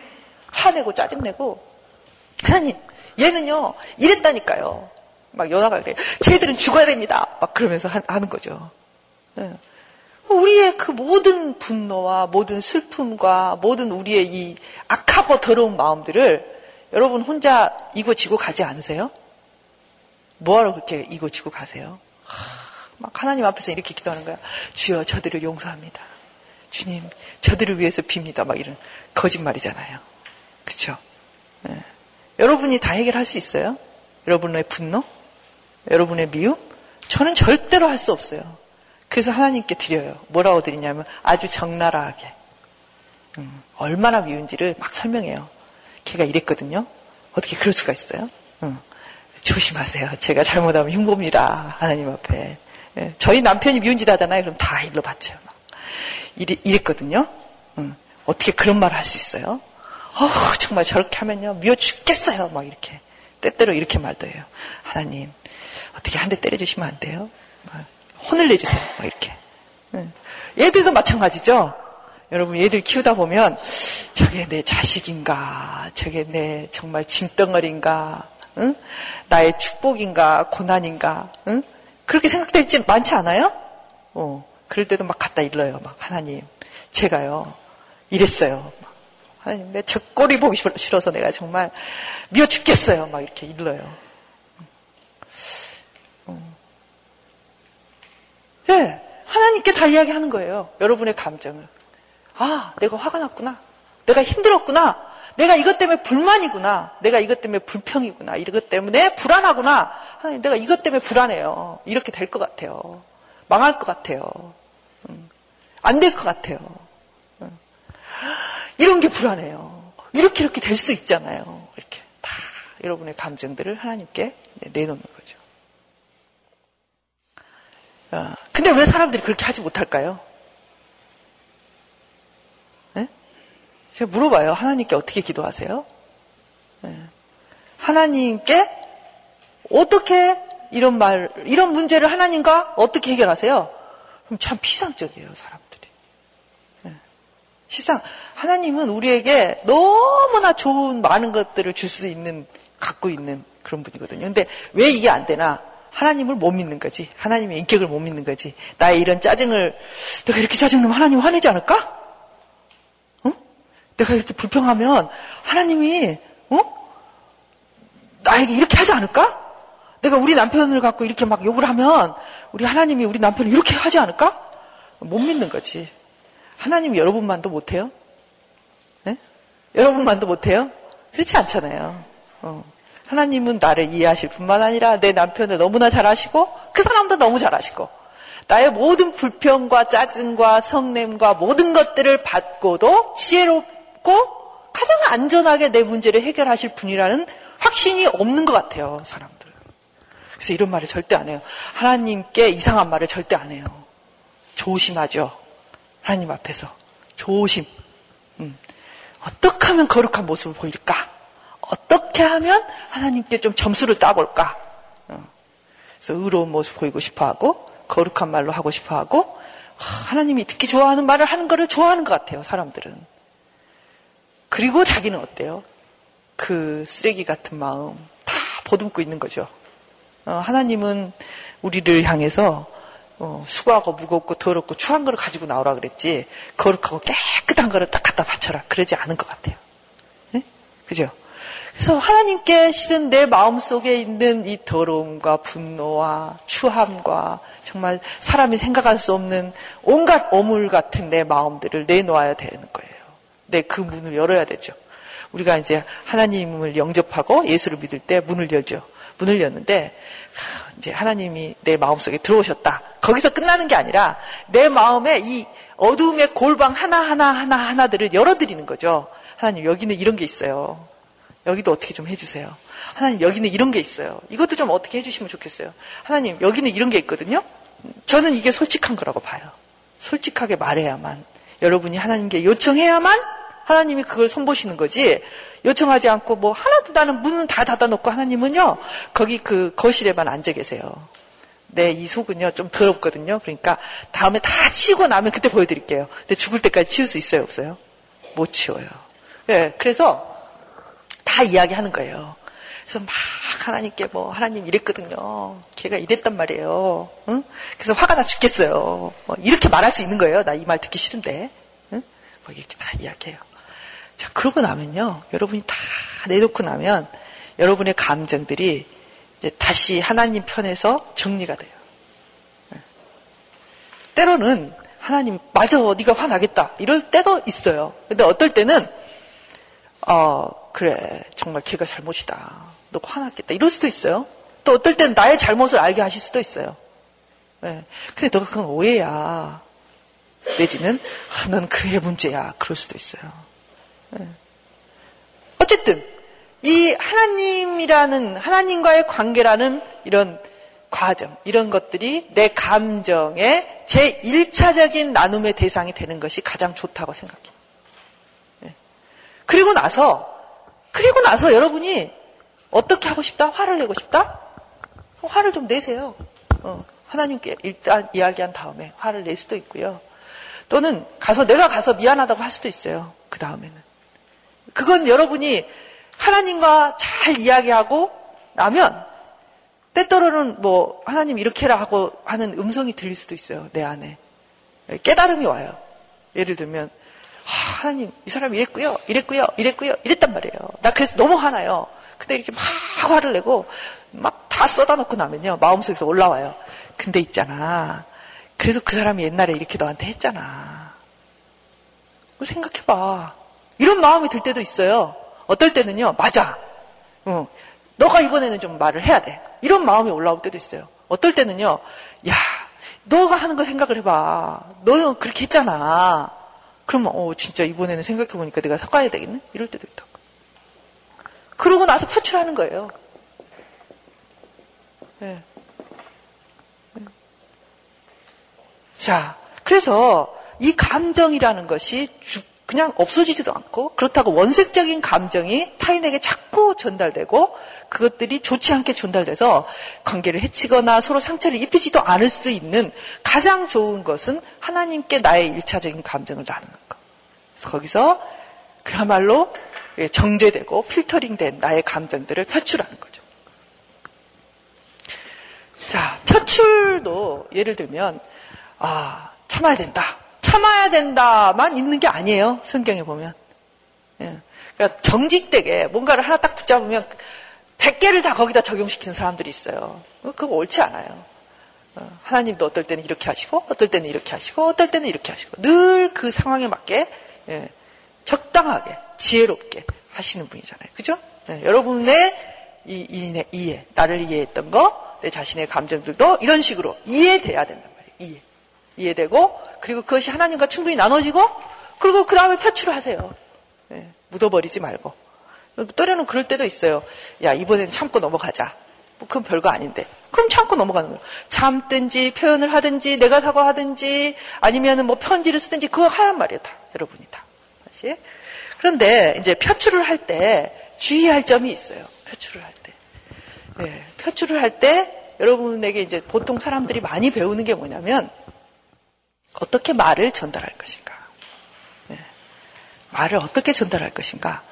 화내고 짜증내고. 하나님, 얘는요, 이랬다니까요. 막 연하가 그래. 쟤들은 죽어야 됩니다. 막 그러면서 하 는 거죠. 네. 우리의 그 모든 분노와 모든 슬픔과 모든 우리의 이 악하고 더러운 마음들을 여러분 혼자 이고 지고 가지 않으세요? 뭐하러 그렇게 이고 지고 가세요? 막 하나님 앞에서 이렇게 기도하는 거야. 주여 저들을 용서합니다. 주님 저들을 위해서 빕니다. 막 이런 거짓말이잖아요. 그렇죠? 네. 여러분이 다 해결할 수 있어요? 여러분의 분노? 여러분의 미움? 저는 절대로 할 수 없어요. 그래서 하나님께 드려요. 뭐라고 드리냐면 아주 적나라하게. 음, 얼마나 미운지를 막 설명해요. 걔가 이랬거든요. 어떻게 그럴 수가 있어요? 음, 조심하세요. 제가 잘못하면 흉보입니다. 하나님 앞에. 예, 저희 남편이 미운 짓 하잖아요. 그럼 다 일러 바쳐요. 이랬, 이랬 거든요. 음, 어떻게 그런 말을 할 수 있어요? 어, 정말 저렇게 하면요. 미워 죽겠어요. 막 이렇게. 때때로 이렇게 말도 해요. 하나님, 어떻게 한 대 때려주시면 안 돼요? 혼을 내주세요. 막 이렇게. 얘들도 마찬가지죠? 여러분, 얘들 키우다 보면, 저게 내 자식인가, 저게 내 정말 짐덩어리인가, 응? 나의 축복인가, 고난인가, 응? 그렇게 생각될 지 많지 않아요? 어, 그럴 때도 막 갖다 일러요. 막, 하나님, 제가요, 이랬어요. 하나님, 내저 꼴이 보기 싫어서 내가 정말 미워 죽겠어요. 막 이렇게 일러요. 예, 네, 하나님께 다 이야기하는 거예요. 여러분의 감정을. 아, 내가 화가 났구나. 내가 힘들었구나. 내가 이것 때문에 불만이구나. 내가 이것 때문에 불평이구나. 이것 때문에 불안하구나. 하나님, 내가 이것 때문에 불안해요. 이렇게 될 것 같아요. 망할 것 같아요. 음, 안될 것 같아요. 음. 이런 게 불안해요. 이렇게 이렇게 될 수 있잖아요. 이렇게 다 여러분의 감정들을 하나님께 내놓는 거죠. 어, 근데 왜 사람들이 그렇게 하지 못할까요? 네? 제가 물어봐요. 하나님께 어떻게 기도하세요? 네. 하나님께 어떻게 이런 말, 이런 문제를 하나님과 어떻게 해결하세요? 그럼 참 피상적이에요. 네. 시상, 하나님은 우리에게 너무나 좋은 많은 것들을 줄 수 있는, 갖고 있는 그런 분이거든요. 근데 왜 이게 안 되나? 하나님을 못 믿는 거지. 하나님의 인격을 못 믿는 거지. 나의 이런 짜증을 내가 이렇게 짜증내면 하나님 화내지 않을까? 어? 내가 이렇게 불평하면 하나님이 어? 나에게 이렇게 하지 않을까? 내가 우리 남편을 갖고 이렇게 막 욕을 하면 우리 하나님이 우리 남편을 이렇게 하지 않을까? 못 믿는 거지. 하나님이 여러분만도 못해요? 네? 여러분만도 못해요? 그렇지 않잖아요. 어. 하나님은 나를 이해하실 뿐만 아니라 내 남편을 너무나 잘 아시고 그 사람도 너무 잘 아시고 나의 모든 불평과 짜증과 성냄과 모든 것들을 받고도 지혜롭고 가장 안전하게 내 문제를 해결하실 분이라는 확신이 없는 것 같아요, 사람들은. 그래서 이런 말을 절대 안 해요. 하나님께 이상한 말을 절대 안 해요. 조심하죠. 하나님 앞에서. 조심. 음. 어떻게 하면 거룩한 모습을 보일까? 어떻게 하면 하나님께 좀 점수를 따볼까? 어. 그래서 의로운 모습 보이고 싶어 하고, 거룩한 말로 하고 싶어 하고, 하나님이 듣기 좋아하는 말을 하는 거를 좋아하는 것 같아요, 사람들은. 그리고 자기는 어때요? 그 쓰레기 같은 마음 다 보듬고 있는 거죠. 어, 하나님은 우리를 향해서 어, 수고하고 무겁고 더럽고 추한 거를 가지고 나오라 그랬지 거룩하고 깨끗한 거를 딱 갖다 바쳐라 그러지 않은 것 같아요. 네? 그죠? 그래서 하나님께 실은 내 마음 속에 있는 이 더러움과 분노와 추함과 정말 사람이 생각할 수 없는 온갖 어물 같은 내 마음들을 내놓아야 되는 거예요. 내 그 문을 열어야 되죠. 우리가 이제 하나님을 영접하고 예수를 믿을 때 문을 열죠. 문을 열는데 이제 하나님이 내 마음속에 들어오셨다. 거기서 끝나는 게 아니라 내 마음에 이 어두움의 골방 하나하나 하나하나들을 열어드리는 거죠. 하나님 여기는 이런 게 있어요. 여기도 어떻게 좀 해주세요. 하나님, 여기는 이런 게 있어요. 이것도 좀 어떻게 해주시면 좋겠어요. 하나님, 여기는 이런 게 있거든요. 저는 이게 솔직한 거라고 봐요. 솔직하게 말해야만. 여러분이 하나님께 요청해야만 하나님이 그걸 손보시는 거지. 요청하지 않고 뭐 하나도 나는 문은 다 닫아놓고 하나님은요, 거기 그 거실에만 앉아 계세요. 네, 이 속은요, 좀 더럽거든요. 그러니까 다음에 다 치우고 나면 그때 보여드릴게요. 근데 죽을 때까지 치울 수 있어요, 없어요? 못 치워요. 네, 그래서 다 이야기하는 거예요. 그래서 막 하나님께 뭐 하나님 이랬거든요. 걔가 이랬단 말이에요. 응? 그래서 화가 나 죽겠어요. 뭐 이렇게 말할 수 있는 거예요. 나 이 말 듣기 싫은데. 응? 뭐 이렇게 다 이야기해요. 자 그러고 나면요. 여러분이 다 내놓고 나면 여러분의 감정들이 다시 하나님 편에서 정리가 돼요. 때로는 하나님 맞아 네가 화나겠다 이럴 때도 있어요. 근데 어떨 때는 어 그래, 정말 걔가 잘못이다. 너 화났겠다. 이럴 수도 있어요. 또 어떨 땐 나의 잘못을 알게 하실 수도 있어요. 예. 근데 너가 그건 오해야. 내지는, 아, 넌 그의 문제야. 그럴 수도 있어요. 예. 어쨌든, 이 하나님이라는, 하나님과의 관계라는 이런 과정, 이런 것들이 내 감정의 제 1차적인 나눔의 대상이 되는 것이 가장 좋다고 생각해요. 예. 그리고 나서, 그리고 나서 여러분이 어떻게 하고 싶다? 화를 내고 싶다? 화를 좀 내세요. 어, 하나님께 일단 이야기한 다음에 화를 낼 수도 있고요. 또는 가서 내가 가서 미안하다고 할 수도 있어요. 그 다음에는. 그건 여러분이 하나님과 잘 이야기하고 나면 때때로는 뭐 하나님 이렇게 해라 하고 하는 음성이 들릴 수도 있어요. 내 안에. 깨달음이 와요. 예를 들면 하나님 이 사람이 이랬고요. 이랬고요. 이랬고요. 이랬단 말이에요. 나 그래서 너무 화나요. 근데 이렇게 막 화를 내고 막 다 쏟아 놓고 나면요. 마음속에서 올라와요. 근데 있잖아. 그래서 그 사람이 옛날에 이렇게 너한테 했잖아. 생각해봐. 이런 마음이 들 때도 있어요. 어떨 때는요. 맞아. 어, 너가 이번에는 좀 말을 해야 돼. 이런 마음이 올라올 때도 있어요. 어떨 때는요. 야, 너가 하는 거 생각을 해봐. 너는 그렇게 했잖아. 그러면 어 진짜 이번에는 생각해보니까 내가 사과해야 되겠네? 이럴 때도 있다. 그러고 나서 표출하는 거예요. 네. 자, 그래서 이 감정이라는 것이 그냥 없어지지도 않고 그렇다고 원색적인 감정이 타인에게 자꾸 전달되고 그것들이 좋지 않게 전달돼서 관계를 해치거나 서로 상처를 입히지도 않을 수 있는 가장 좋은 것은 하나님께 나의 일차적인 감정을 나누는 것. 그래서 거기서 그야말로 예, 정제되고 필터링된 나의 감정들을 표출하는 거죠. 자, 표출도 예를 들면 아 참아야 된다, 참아야 된다만 있는 게 아니에요. 성경에 보면. 예. 그러니까 경직되게 뭔가를 하나 딱 붙잡으면 100개를 다 거기다 적용시키는 사람들이 있어요. 그거 옳지 않아요. 어, 하나님도 어떨 때는 이렇게 하시고, 어떨 때는 이렇게 하시고, 어떨 때는 이렇게 하시고, 늘 그 상황에 맞게, 예, 적당하게, 지혜롭게 하시는 분이잖아요. 그죠? 네, 여러분의 이, 이, 이해, 나를 이해했던 거, 내 자신의 감정들도 이런 식으로 이해돼야 된단 말이에요. 이해. 이해되고, 그리고 그것이 하나님과 충분히 나눠지고, 그리고 그 다음에 표출을 하세요. 네, 묻어버리지 말고. 또래는 그럴 때도 있어요. 야, 이번엔 참고 넘어가자. 뭐 그건 별거 아닌데. 그럼 참고 넘어가는 거예요. 참든지, 표현을 하든지, 내가 사과하든지, 아니면은 뭐 편지를 쓰든지, 그거 하란 말이에요, 다. 여러분이 다. 다시. 그런데 이제 표출을 할 때 주의할 점이 있어요. 표출을 할 때. 네, 표출을 할 때 여러분에게 이제 보통 사람들이 많이 배우는 게 뭐냐면 어떻게 말을 전달할 것인가. 네, 말을 어떻게 전달할 것인가.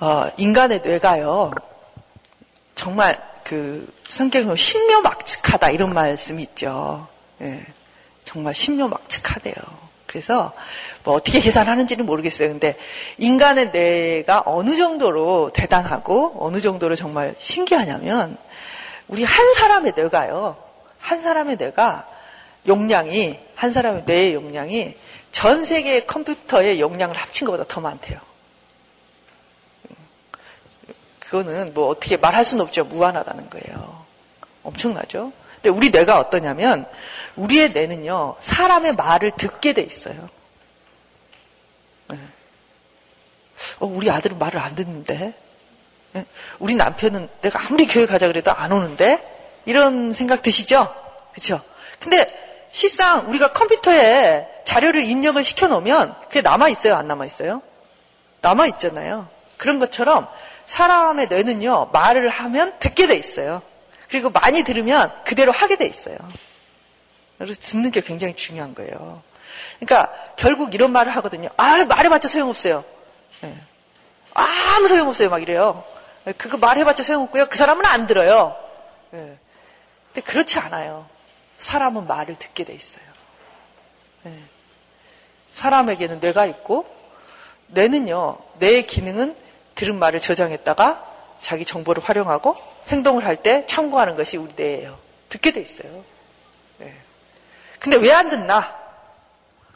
어, 인간의 뇌가요, 정말 그 성경으로 신묘막측하다 이런 말씀이 있죠. 네, 정말 신묘막측하대요. 그래서 뭐 어떻게 계산하는지는 모르겠어요. 근데 인간의 뇌가 어느 정도로 대단하고 어느 정도로 정말 신기하냐면 우리 한 사람의 뇌가요. 한 사람의 뇌가 용량이 한 사람의 뇌의 용량이 전 세계 컴퓨터의 용량을 합친 것보다 더 많대요. 그거는 뭐 어떻게 말할 수는 없죠. 무한하다는 거예요. 엄청나죠? 근데 우리 뇌가 어떠냐면 우리의 뇌는요. 사람의 말을 듣게 돼 있어요. 네. 어, 우리 아들은 말을 안 듣는데. 네. 우리 남편은 내가 아무리 교회 가자 그래도 안 오는데. 이런 생각 드시죠? 그렇죠? 근데 실상 우리가 컴퓨터에 자료를 입력을 시켜 놓으면 그게 남아 있어요, 안 남아 있어요? 남아 있잖아요. 그런 것처럼 사람의 뇌는요, 말을 하면 듣게 돼 있어요. 그리고 많이 들으면 그대로 하게 돼 있어요. 그래서 듣는 게 굉장히 중요한 거예요. 그러니까 결국 이런 말을 하거든요. 아, 말해봤자 소용없어요. 네. 아무 소용없어요. 막 이래요. 그거 말해봤자 소용없고요. 그 사람은 안 들어요. 네. 근데 그렇지 않아요. 사람은 말을 듣게 돼 있어요. 네. 사람에게는 뇌가 있고, 뇌는요, 뇌의 기능은 들은 말을 저장했다가 자기 정보를 활용하고 행동을 할 때 참고하는 것이 우리 뇌예요. 듣게 돼 있어요. 네. 근데 왜 안 듣나?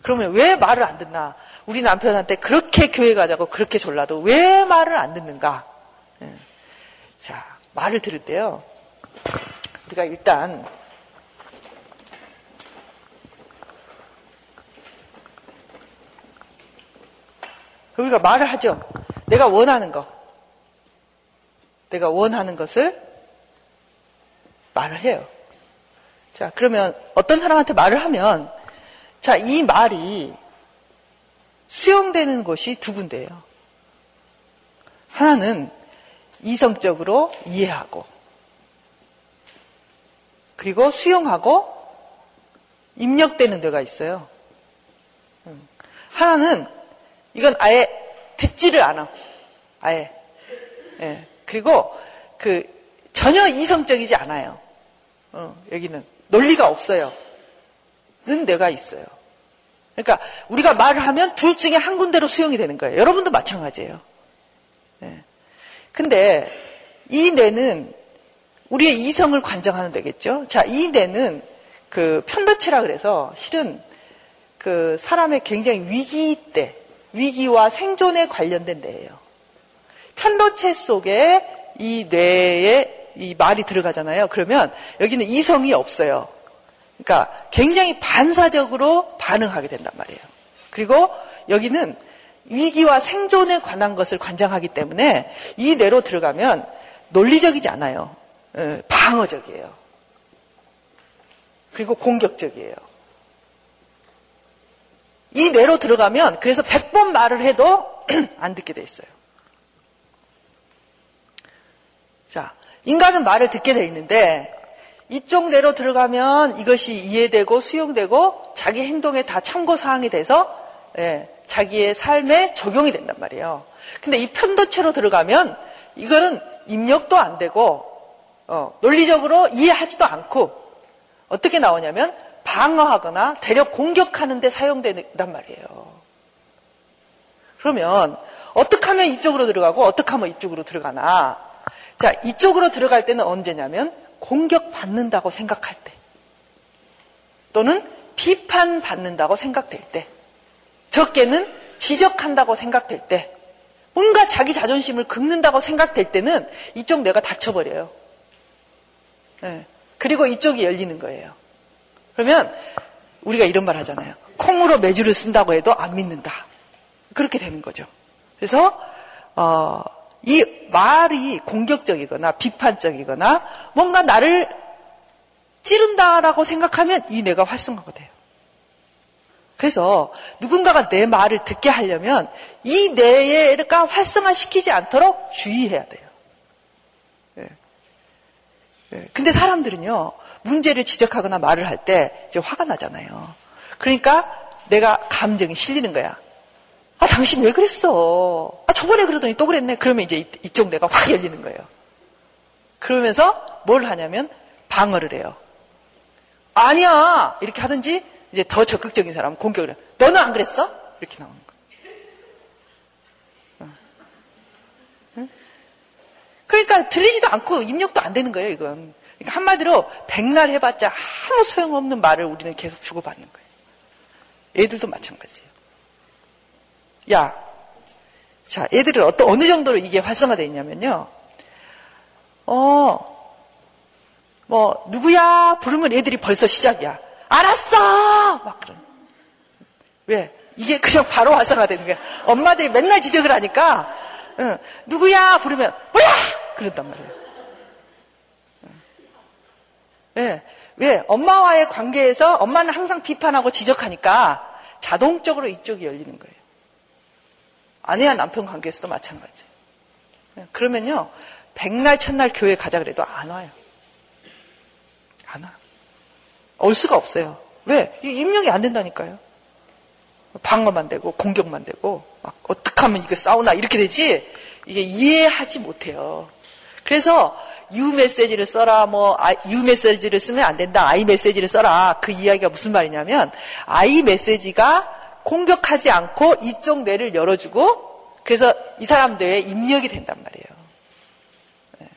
그러면 왜 말을 안 듣나? 우리 남편한테 그렇게 교회 가자고 그렇게 졸라도 왜 말을 안 듣는가? 네. 자, 말을 들을 때요. 우리가 일단 우리가 말을 하죠. 내가 원하는 거. 내가 원하는 것을 말을 해요. 자, 그러면 어떤 사람한테 말을 하면, 자, 이 말이 수용되는 곳이 두 군데예요. 하나는 이성적으로 이해하고, 그리고 수용하고 입력되는 데가 있어요. 음. 하나는 이건 아예 듣지를 않아. 아예. 예. 그리고 그 전혀 이성적이지 않아요. 어, 여기는 논리가 없어요. 는 내가 있어요. 그러니까 우리가 말을 하면 둘 중에 한 군데로 수용이 되는 거예요. 여러분도 마찬가지예요. 네. 근데 이 뇌는 우리의 이성을 관정하는 데겠죠. 자, 이 뇌는 그 편도체라 그래서 실은 그 사람의 굉장히 위기 때, 위기와 생존에 관련된 데예요. 편도체 속에 이 뇌에 이 말이 들어가잖아요. 그러면 여기는 이성이 없어요. 그러니까 굉장히 반사적으로 반응하게 된단 말이에요. 그리고 여기는 위기와 생존에 관한 것을 관장하기 때문에 이 뇌로 들어가면 논리적이지 않아요. 예, 방어적이에요. 그리고 공격적이에요. 이 뇌로 들어가면 그래서 100번 말을 해도 안 듣게 돼 있어요. 자, 인간은 말을 듣게 돼 있는데 이쪽 뇌로 들어가면 이것이 이해되고 수용되고 자기 행동에 다 참고 사항이 돼서 예, 자기의 삶에 적용이 된단 말이에요. 근데 이 편도체로 들어가면 이거는 입력도 안 되고 어, 논리적으로 이해하지도 않고 어떻게 나오냐면 방어하거나 되려 공격하는 데 사용된단 말이에요. 그러면 어떻게 하면 이쪽으로 들어가고 어떻게 하면 이쪽으로 들어가나 자 이쪽으로 들어갈 때는 언제냐면 공격받는다고 생각할 때 또는 비판받는다고 생각될 때 적게는 지적한다고 생각될 때 뭔가 자기 자존심을 긁는다고 생각될 때는 이쪽 내가 다쳐버려요. 네. 그리고 이쪽이 열리는 거예요. 그러면 우리가 이런 말 하잖아요. 콩으로 매주를 쓴다고 해도 안 믿는다. 그렇게 되는 거죠. 그래서 어, 이 말이 공격적이거나 비판적이거나 뭔가 나를 찌른다라고 생각하면 이 뇌가 활성화가 돼요. 그래서 누군가가 내 말을 듣게 하려면 이 뇌가 활성화시키지 않도록 주의해야 돼요. 예. 근데 사람들은요, 문제를 지적하거나 말을 할 때 이제 화가 나잖아요. 그러니까 내가 감정이 실리는 거야. 아, 당신 왜 그랬어? 아, 저번에 그러더니 또 그랬네. 그러면 이제 이쪽 내가 확 열리는 거예요. 그러면서 뭘 하냐면 방어를 해요. 아니야! 이렇게 하든지 이제 더 적극적인 사람은 공격을 해요. 너는 안 그랬어? 이렇게 나오는 거예요. 그러니까 들리지도 않고 입력도 안 되는 거예요, 이건. 그러니까 한마디로 백날 해봤자 아무 소용없는 말을 우리는 계속 주고받는 거예요. 애들도 마찬가지예요. 야, 자, 애들은 어떤, 어느 정도로 이게 활성화되어 있냐면요. 어, 뭐, 누구야? 부르면 애들이 벌써 시작이야. 알았어! 막 그런. 왜? 이게 그냥 바로 활성화되는 거야. 엄마들이 맨날 지적을 하니까, 응, 누구야? 부르면, 몰라! 그런단 말이에요. 왜? 왜? 엄마와의 관계에서 엄마는 항상 비판하고 지적하니까 자동적으로 이쪽이 열리는 거예요. 아내와 남편 관계에서도 마찬가지. 그러면요, 백날 첫날 교회 가자 그래도 안 와요. 안 와. 올 수가 없어요. 왜? 입력이 안 된다니까요. 방어만 되고 공격만 되고 막 어떻게 하면 이게 싸우나 이렇게 되지 이게 이해하지 못해요. 그래서 유 메시지를 써라, 뭐, 유 메시지를 쓰면 안 된다, 아이 메시지를 써라. 그 이야기가 무슨 말이냐면, 아이 메시지가 공격하지 않고 이쪽 뇌를 열어주고, 그래서 이 사람 뇌에 입력이 된단 말이에요. 네.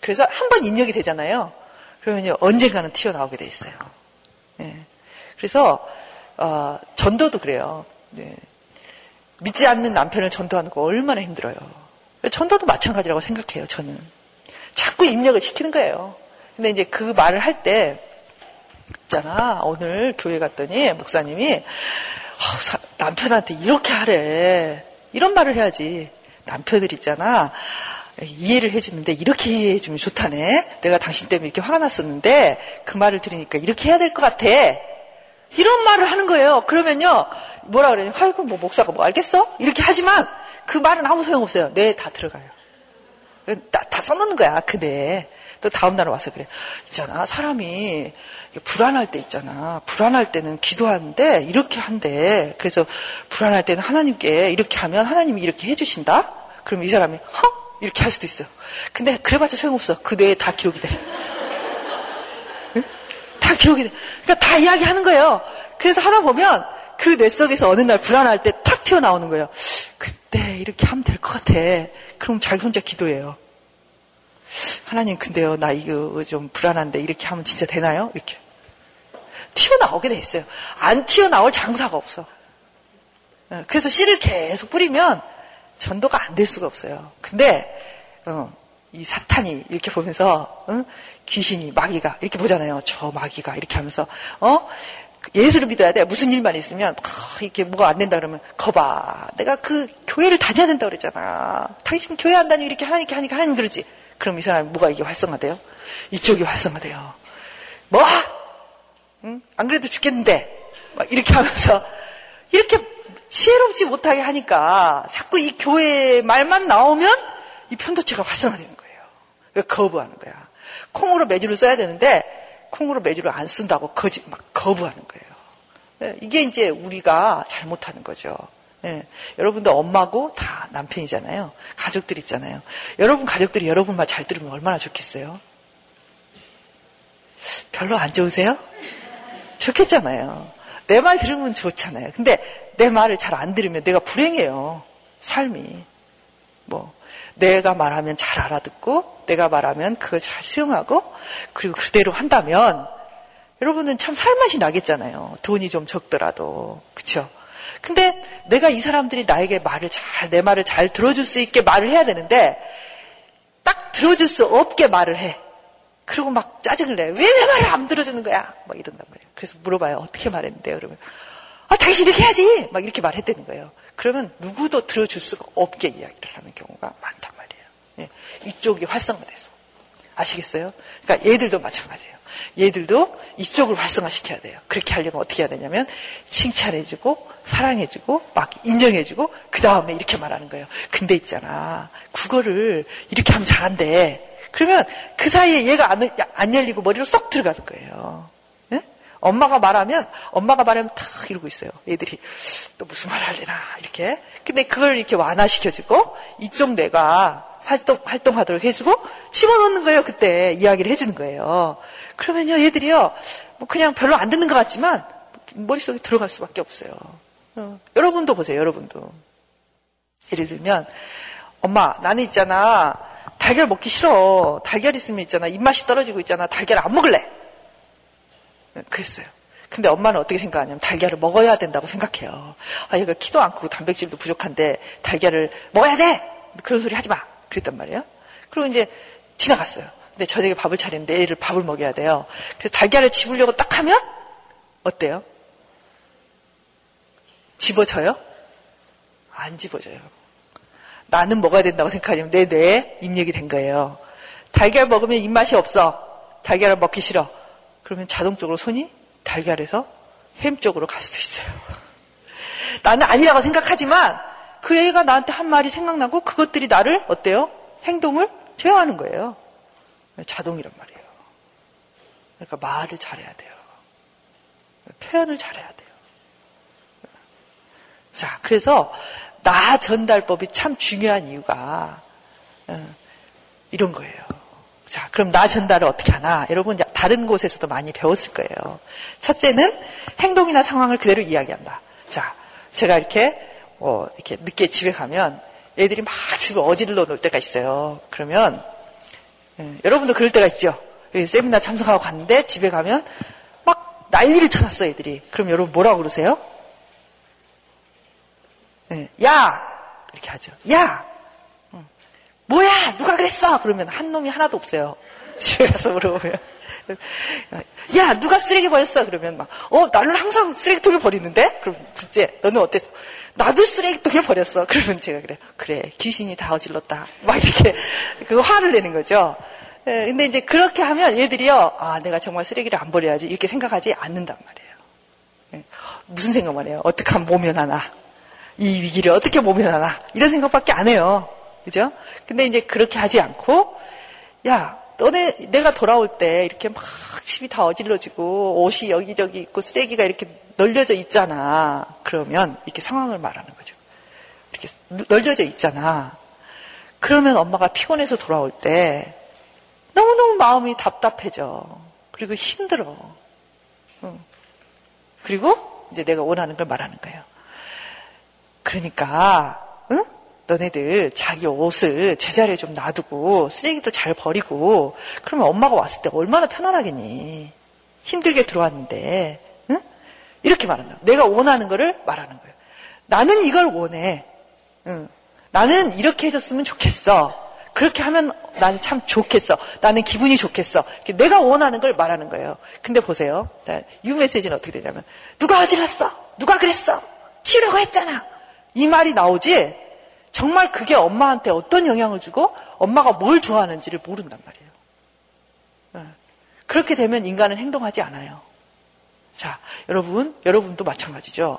그래서 한 번 입력이 되잖아요. 그러면요, 언젠가는 튀어나오게 돼 있어요. 네. 그래서, 어, 전도도 그래요. 네. 믿지 않는 남편을 전도하는 거 얼마나 힘들어요. 전도도 마찬가지라고 생각해요, 저는. 자꾸 입력을 시키는 거예요. 근데 이제 그 말을 할 때, 있잖아. 오늘 교회 갔더니 목사님이, 어, 남편한테 이렇게 하래. 이런 말을 해야지. 남편들 있잖아. 이해를 해주는데 이렇게 이해해주면 좋다네. 내가 당신 때문에 이렇게 화가 났었는데 그 말을 들으니까 이렇게 해야 될 것 같아. 이런 말을 하는 거예요. 그러면요. 뭐라 그래요? 아이고 뭐 목사가 뭐 알겠어? 이렇게 하지만 그 말은 아무 소용없어요. 네, 다 들어가요. 다, 다 써놓는 거야. 그 네. 또 다음날 와서 그래. 있잖아. 사람이 불안할 때 있잖아. 불안할 때는 기도하는데 이렇게 한대. 그래서 불안할 때는 하나님께 이렇게 하면 하나님이 이렇게 해주신다? 그럼 이 사람이 헉? 이렇게 할 수도 있어. 근데 그래봤자 소용없어. 그 뇌에 다 기록이 돼. 응? 다 기록이 돼. 그러니까 다 이야기하는 거예요. 그래서 하다 보면 그 뇌 속에서 어느 날 불안할 때 탁 튀어나오는 거예요. 그때 이렇게 하면 될 것 같아. 그럼 자기 혼자 기도해요. 하나님, 근데요, 나 이거 좀 불안한데 이렇게 하면 진짜 되나요? 이렇게. 튀어나오게 돼 있어요. 안 튀어나올 장사가 없어. 어, 그래서 씨를 계속 뿌리면 전도가 안 될 수가 없어요. 근데, 어, 이 사탄이 이렇게 보면서, 어? 귀신이, 마귀가, 이렇게 보잖아요. 저 마귀가, 이렇게 하면서, 어? 예수를 믿어야 돼. 무슨 일만 있으면, 어, 이렇게 뭐가 안 된다 그러면, 거봐. 내가 그 교회를 다녀야 된다 그랬잖아. 당신 교회 안 다니고 이렇게 하니까 하니까 하는 그러지. 그럼 이 사람이 뭐가 이게 활성화돼요? 이쪽이 활성화돼요. 뭐? 응? 안 그래도 죽겠는데. 막 이렇게 하면서, 이렇게 지혜롭지 못하게 하니까 자꾸 이 교회 말만 나오면 이 편도체가 활성화되는 거예요. 거부하는 거야. 콩으로 매주를 써야 되는데 콩으로 매주를 안 쓴다고 거짓 막 거부하는 거예요. 네, 이게 이제 우리가 잘못하는 거죠. 네, 여러분도 엄마고 다 남편이잖아요. 가족들 있잖아요. 여러분 가족들이 여러분 말 잘 들으면 얼마나 좋겠어요? 별로 안 좋으세요? 좋겠잖아요. 내 말 들으면 좋잖아요. 근데 내 말을 잘 안 들으면 내가 불행해요. 삶이. 뭐, 내가 말하면 잘 알아듣고, 내가 말하면 그걸 잘 수용하고, 그리고 그대로 한다면, 여러분은 참 살맛이 나겠잖아요. 돈이 좀 적더라도. 그쵸? 근데 내가 이 사람들이 나에게 말을 잘, 내 말을 잘 들어줄 수 있게 말을 해야 되는데, 딱 들어줄 수 없게 말을 해. 그리고 막 짜증을 내. 왜 내 말을 안 들어주는 거야? 막 이런단 말이에요. 그래서 물어봐요. 어떻게 말했는데요? 그러면, 아, 당신 이렇게 해야지! 막 이렇게 말했다는 거예요. 그러면 누구도 들어줄 수가 없게 이야기를 하는 경우가 많단 말이에요. 예, 이쪽이 활성화돼서. 아시겠어요? 그러니까 얘들도 마찬가지예요. 얘들도 이쪽을 활성화시켜야 돼요. 그렇게 하려면 어떻게 해야 되냐면 칭찬해주고 사랑해주고 막 인정해주고 그 다음에 이렇게 말하는 거예요. 근데 있잖아 국어를 이렇게 하면 잘한대. 그러면 그 사이에 얘가 안, 안 열리고 머리로 쏙 들어가는 거예요. 엄마가 말하면 엄마가 말하면 탁 이러고 있어요. 애들이 또 무슨 말 할래나 이렇게. 근데 그걸 이렇게 완화시켜주고 이쪽 뇌가 활동 활동하도록 해주고 집어넣는 거예요. 그때 이야기를 해주는 거예요. 그러면요 얘들이요 뭐 그냥 별로 안 듣는 것 같지만 머릿속에 들어갈 수밖에 없어요. 어, 여러분도 보세요. 여러분도 예를 들면 엄마 나는 있잖아 달걀 먹기 싫어. 달걀 있으면 있잖아 입맛이 떨어지고 있잖아. 달걀 안 먹을래. 그랬어요. 근데 엄마는 어떻게 생각하냐면 달걀을 먹어야 된다고 생각해요. 아, 얘가 키도 안 크고 단백질도 부족한데 달걀을 먹어야 돼! 그런 소리 하지 마! 그랬단 말이에요. 그리고 이제 지나갔어요. 근데 저녁에 밥을 차리는데 애를 밥을 먹여야 돼요. 그래서 달걀을 집으려고 딱 하면 어때요? 집어져요? 안 집어져요. 나는 먹어야 된다고 생각하냐면 내 뇌에 입력이 된 거예요. 달걀 먹으면 입맛이 없어. 달걀을 먹기 싫어. 그러면 자동적으로 손이 달걀에서 햄 쪽으로 갈 수도 있어요. 나는 아니라고 생각하지만 그 애가 나한테 한 말이 생각나고 그것들이 나를 어때요? 행동을 제어하는 거예요. 자동이란 말이에요. 그러니까 말을 잘해야 돼요. 표현을 잘해야 돼요. 자, 그래서 나 전달법이 참 중요한 이유가 어, 이런 거예요. 자, 그럼 나 전달을 어떻게 하나? 여러분 다른 곳에서도 많이 배웠을 거예요. 첫째는 행동이나 상황을 그대로 이야기한다. 자, 제가 이렇게 어, 이렇게 늦게 집에 가면 애들이 막 집에 어질러 놓을 때가 있어요. 그러면 예, 여러분도 그럴 때가 있죠. 세미나 참석하고 갔는데 집에 가면 막 난리를 쳐놨어 애들이. 그럼 여러분 뭐라고 그러세요? 예, 야 이렇게 하죠. 야 뭐야 누가 그랬어? 그러면 한 놈이 하나도 없어요. 집에 가서 물어보면. 야, 누가 쓰레기 버렸어? 그러면 막, 어, 나는 항상 쓰레기통에 버리는데? 그럼 둘째, 너는 어땠어? 나도 쓰레기통에 버렸어. 그러면 제가 그래. 그래, 귀신이 다 어질렀다. 막 이렇게, 그 화를 내는 거죠. 예, 근데 이제 그렇게 하면 얘들이요, 아, 내가 정말 쓰레기를 안 버려야지. 이렇게 생각하지 않는단 말이에요. 예, 무슨 생각만 해요? 어떻게 하면 모면하나? 이 위기를 어떻게 모면하나? 이런 생각밖에 안 해요. 그죠? 근데 이제 그렇게 하지 않고, 야, 너네, 내가 돌아올 때 이렇게 막 집이 다 어질러지고 옷이 여기저기 있고 쓰레기가 이렇게 널려져 있잖아. 그러면 이렇게 상황을 말하는 거죠. 이렇게 널려져 있잖아. 그러면 엄마가 피곤해서 돌아올 때 너무너무 마음이 답답해져. 그리고 힘들어. 응. 그리고 이제 내가 원하는 걸 말하는 거예요. 그러니까, 응? 너네들 자기 옷을 제자리에 좀 놔두고 쓰레기도 잘 버리고 그러면 엄마가 왔을 때 얼마나 편안하겠니? 힘들게 들어왔는데 응? 이렇게 말한다. 내가 원하는 거를 말하는 거예요. 나는 이걸 원해. 응. 나는 이렇게 해줬으면 좋겠어. 그렇게 하면 나는 참 좋겠어. 나는 기분이 좋겠어. 내가 원하는 걸 말하는 거예요. 근데 보세요. 유 메시지는 어떻게 되냐면 누가 어질렀어? 누가 그랬어? 치우려고 했잖아. 이 말이 나오지 정말 그게 엄마한테 어떤 영향을 주고 엄마가 뭘 좋아하는지를 모른단 말이에요. 네. 그렇게 되면 인간은 행동하지 않아요. 자, 여러분, 여러분도 마찬가지죠.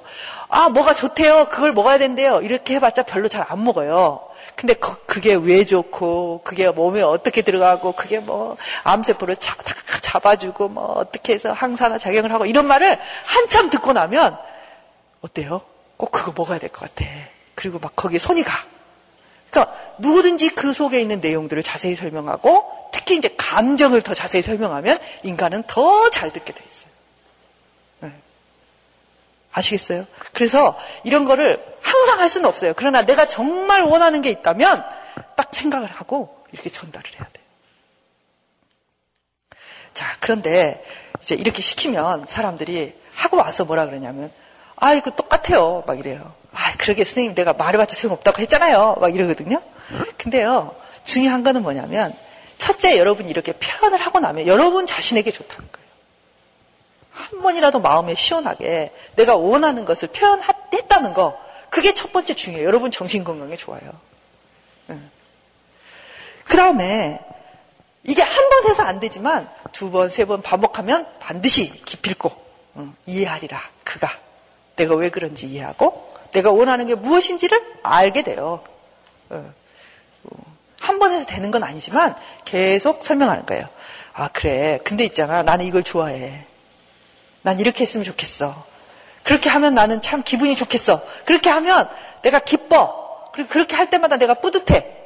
아, 뭐가 좋대요. 그걸 먹어야 된대요. 이렇게 해봤자 별로 잘 안 먹어요. 근데 그, 게왜 좋고, 그게 몸에 어떻게 들어가고, 그게 뭐, 암세포를 자, 잡아주고, 뭐, 어떻게 해서 항산화 작용을 하고, 이런 말을 한참 듣고 나면, 어때요? 꼭 그거 먹어야 될 것 같아. 그리고 막 거기에 손이 가. 그러니까 누구든지 그 속에 있는 내용들을 자세히 설명하고 특히 이제 감정을 더 자세히 설명하면 인간은 더 잘 듣게 돼 있어요. 네. 아시겠어요? 그래서 이런 거를 항상 할 수는 없어요. 그러나 내가 정말 원하는 게 있다면 딱 생각을 하고 이렇게 전달을 해야 돼요. 자, 그런데 이제 이렇게 시키면 사람들이 하고 와서 뭐라 그러냐면, 아, 이거 똑같아요. 막 이래요. 아, 그러게 선생님 내가 말해봤자 소용없다고 했잖아요. 막 이러거든요. 근데요, 중요한 거는 뭐냐면, 첫째 여러분이 이렇게 표현을 하고 나면 여러분 자신에게 좋다는 거예요. 한 번이라도 마음에 시원하게 내가 원하는 것을 표현했다는 거, 그게 첫 번째 중요해요. 여러분 정신 건강에 좋아요. 그 다음에 이게 한 번 해서 안 되지만 두 번, 세 번 반복하면 반드시 기필코 이해하리라. 그가 내가 왜 그런지 이해하고 내가 원하는 게 무엇인지를 알게 돼요. 어. 한번 해서 되는 건 아니지만 계속 설명하는 거예요. 아, 그래. 근데 있잖아. 나는 이걸 좋아해. 난 이렇게 했으면 좋겠어. 그렇게 하면 나는 참 기분이 좋겠어. 그렇게 하면 내가 기뻐. 그리고 그렇게 할 때마다 내가 뿌듯해.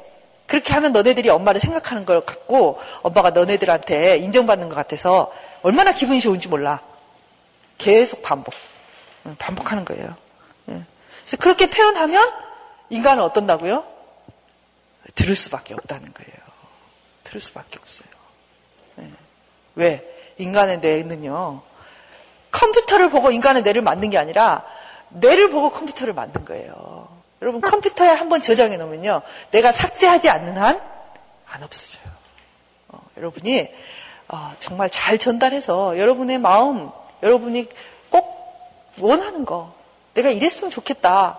그렇게 하면 너네들이 엄마를 생각하는 걸 갖고 엄마가 너네들한테 인정받는 것 같아서 얼마나 기분이 좋은지 몰라. 계속 반복. 반복하는 거예요. 그래서 그렇게 표현하면 인간은 어떤다고요? 들을 수밖에 없다는 거예요. 들을 수밖에 없어요. 네. 왜? 인간의 뇌는요, 컴퓨터를 보고 인간의 뇌를 만든 게 아니라 뇌를 보고 컴퓨터를 만든 거예요. 여러분 컴퓨터에 한번 저장해 놓으면요, 내가 삭제하지 않는 한 안 없어져요. 어, 여러분이 어, 정말 잘 전달해서 여러분의 마음, 여러분이 꼭 원하는 거, 내가 이랬으면 좋겠다.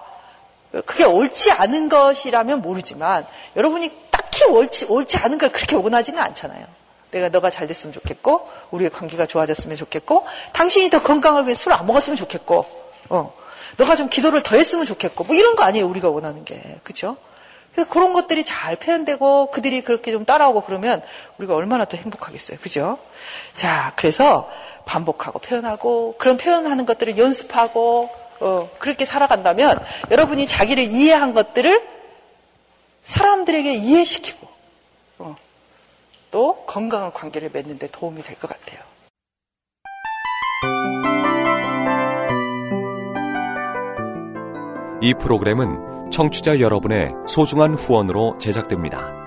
그게 옳지 않은 것이라면 모르지만 여러분이 딱히 옳지, 옳지 않은 걸 그렇게 원하지는 않잖아요. 내가 너가 잘 됐으면 좋겠고 우리의 관계가 좋아졌으면 좋겠고 당신이 더 건강하게 술 안 먹었으면 좋겠고 어, 너가 좀 기도를 더 했으면 좋겠고 뭐 이런 거 아니에요 우리가 원하는 게 그렇죠? 그래서 그런 것들이 잘 표현되고 그들이 그렇게 좀 따라오고 그러면 우리가 얼마나 더 행복하겠어요 그죠? 자 그래서 반복하고 표현하고 그런 표현하는 것들을 연습하고 어, 그렇게 살아간다면 여러분이 자기를 이해한 것들을 사람들에게 이해시키고 어, 또 건강한 관계를 맺는 데 도움이 될 것 같아요.
이 프로그램은 청취자 여러분의 소중한 후원으로 제작됩니다.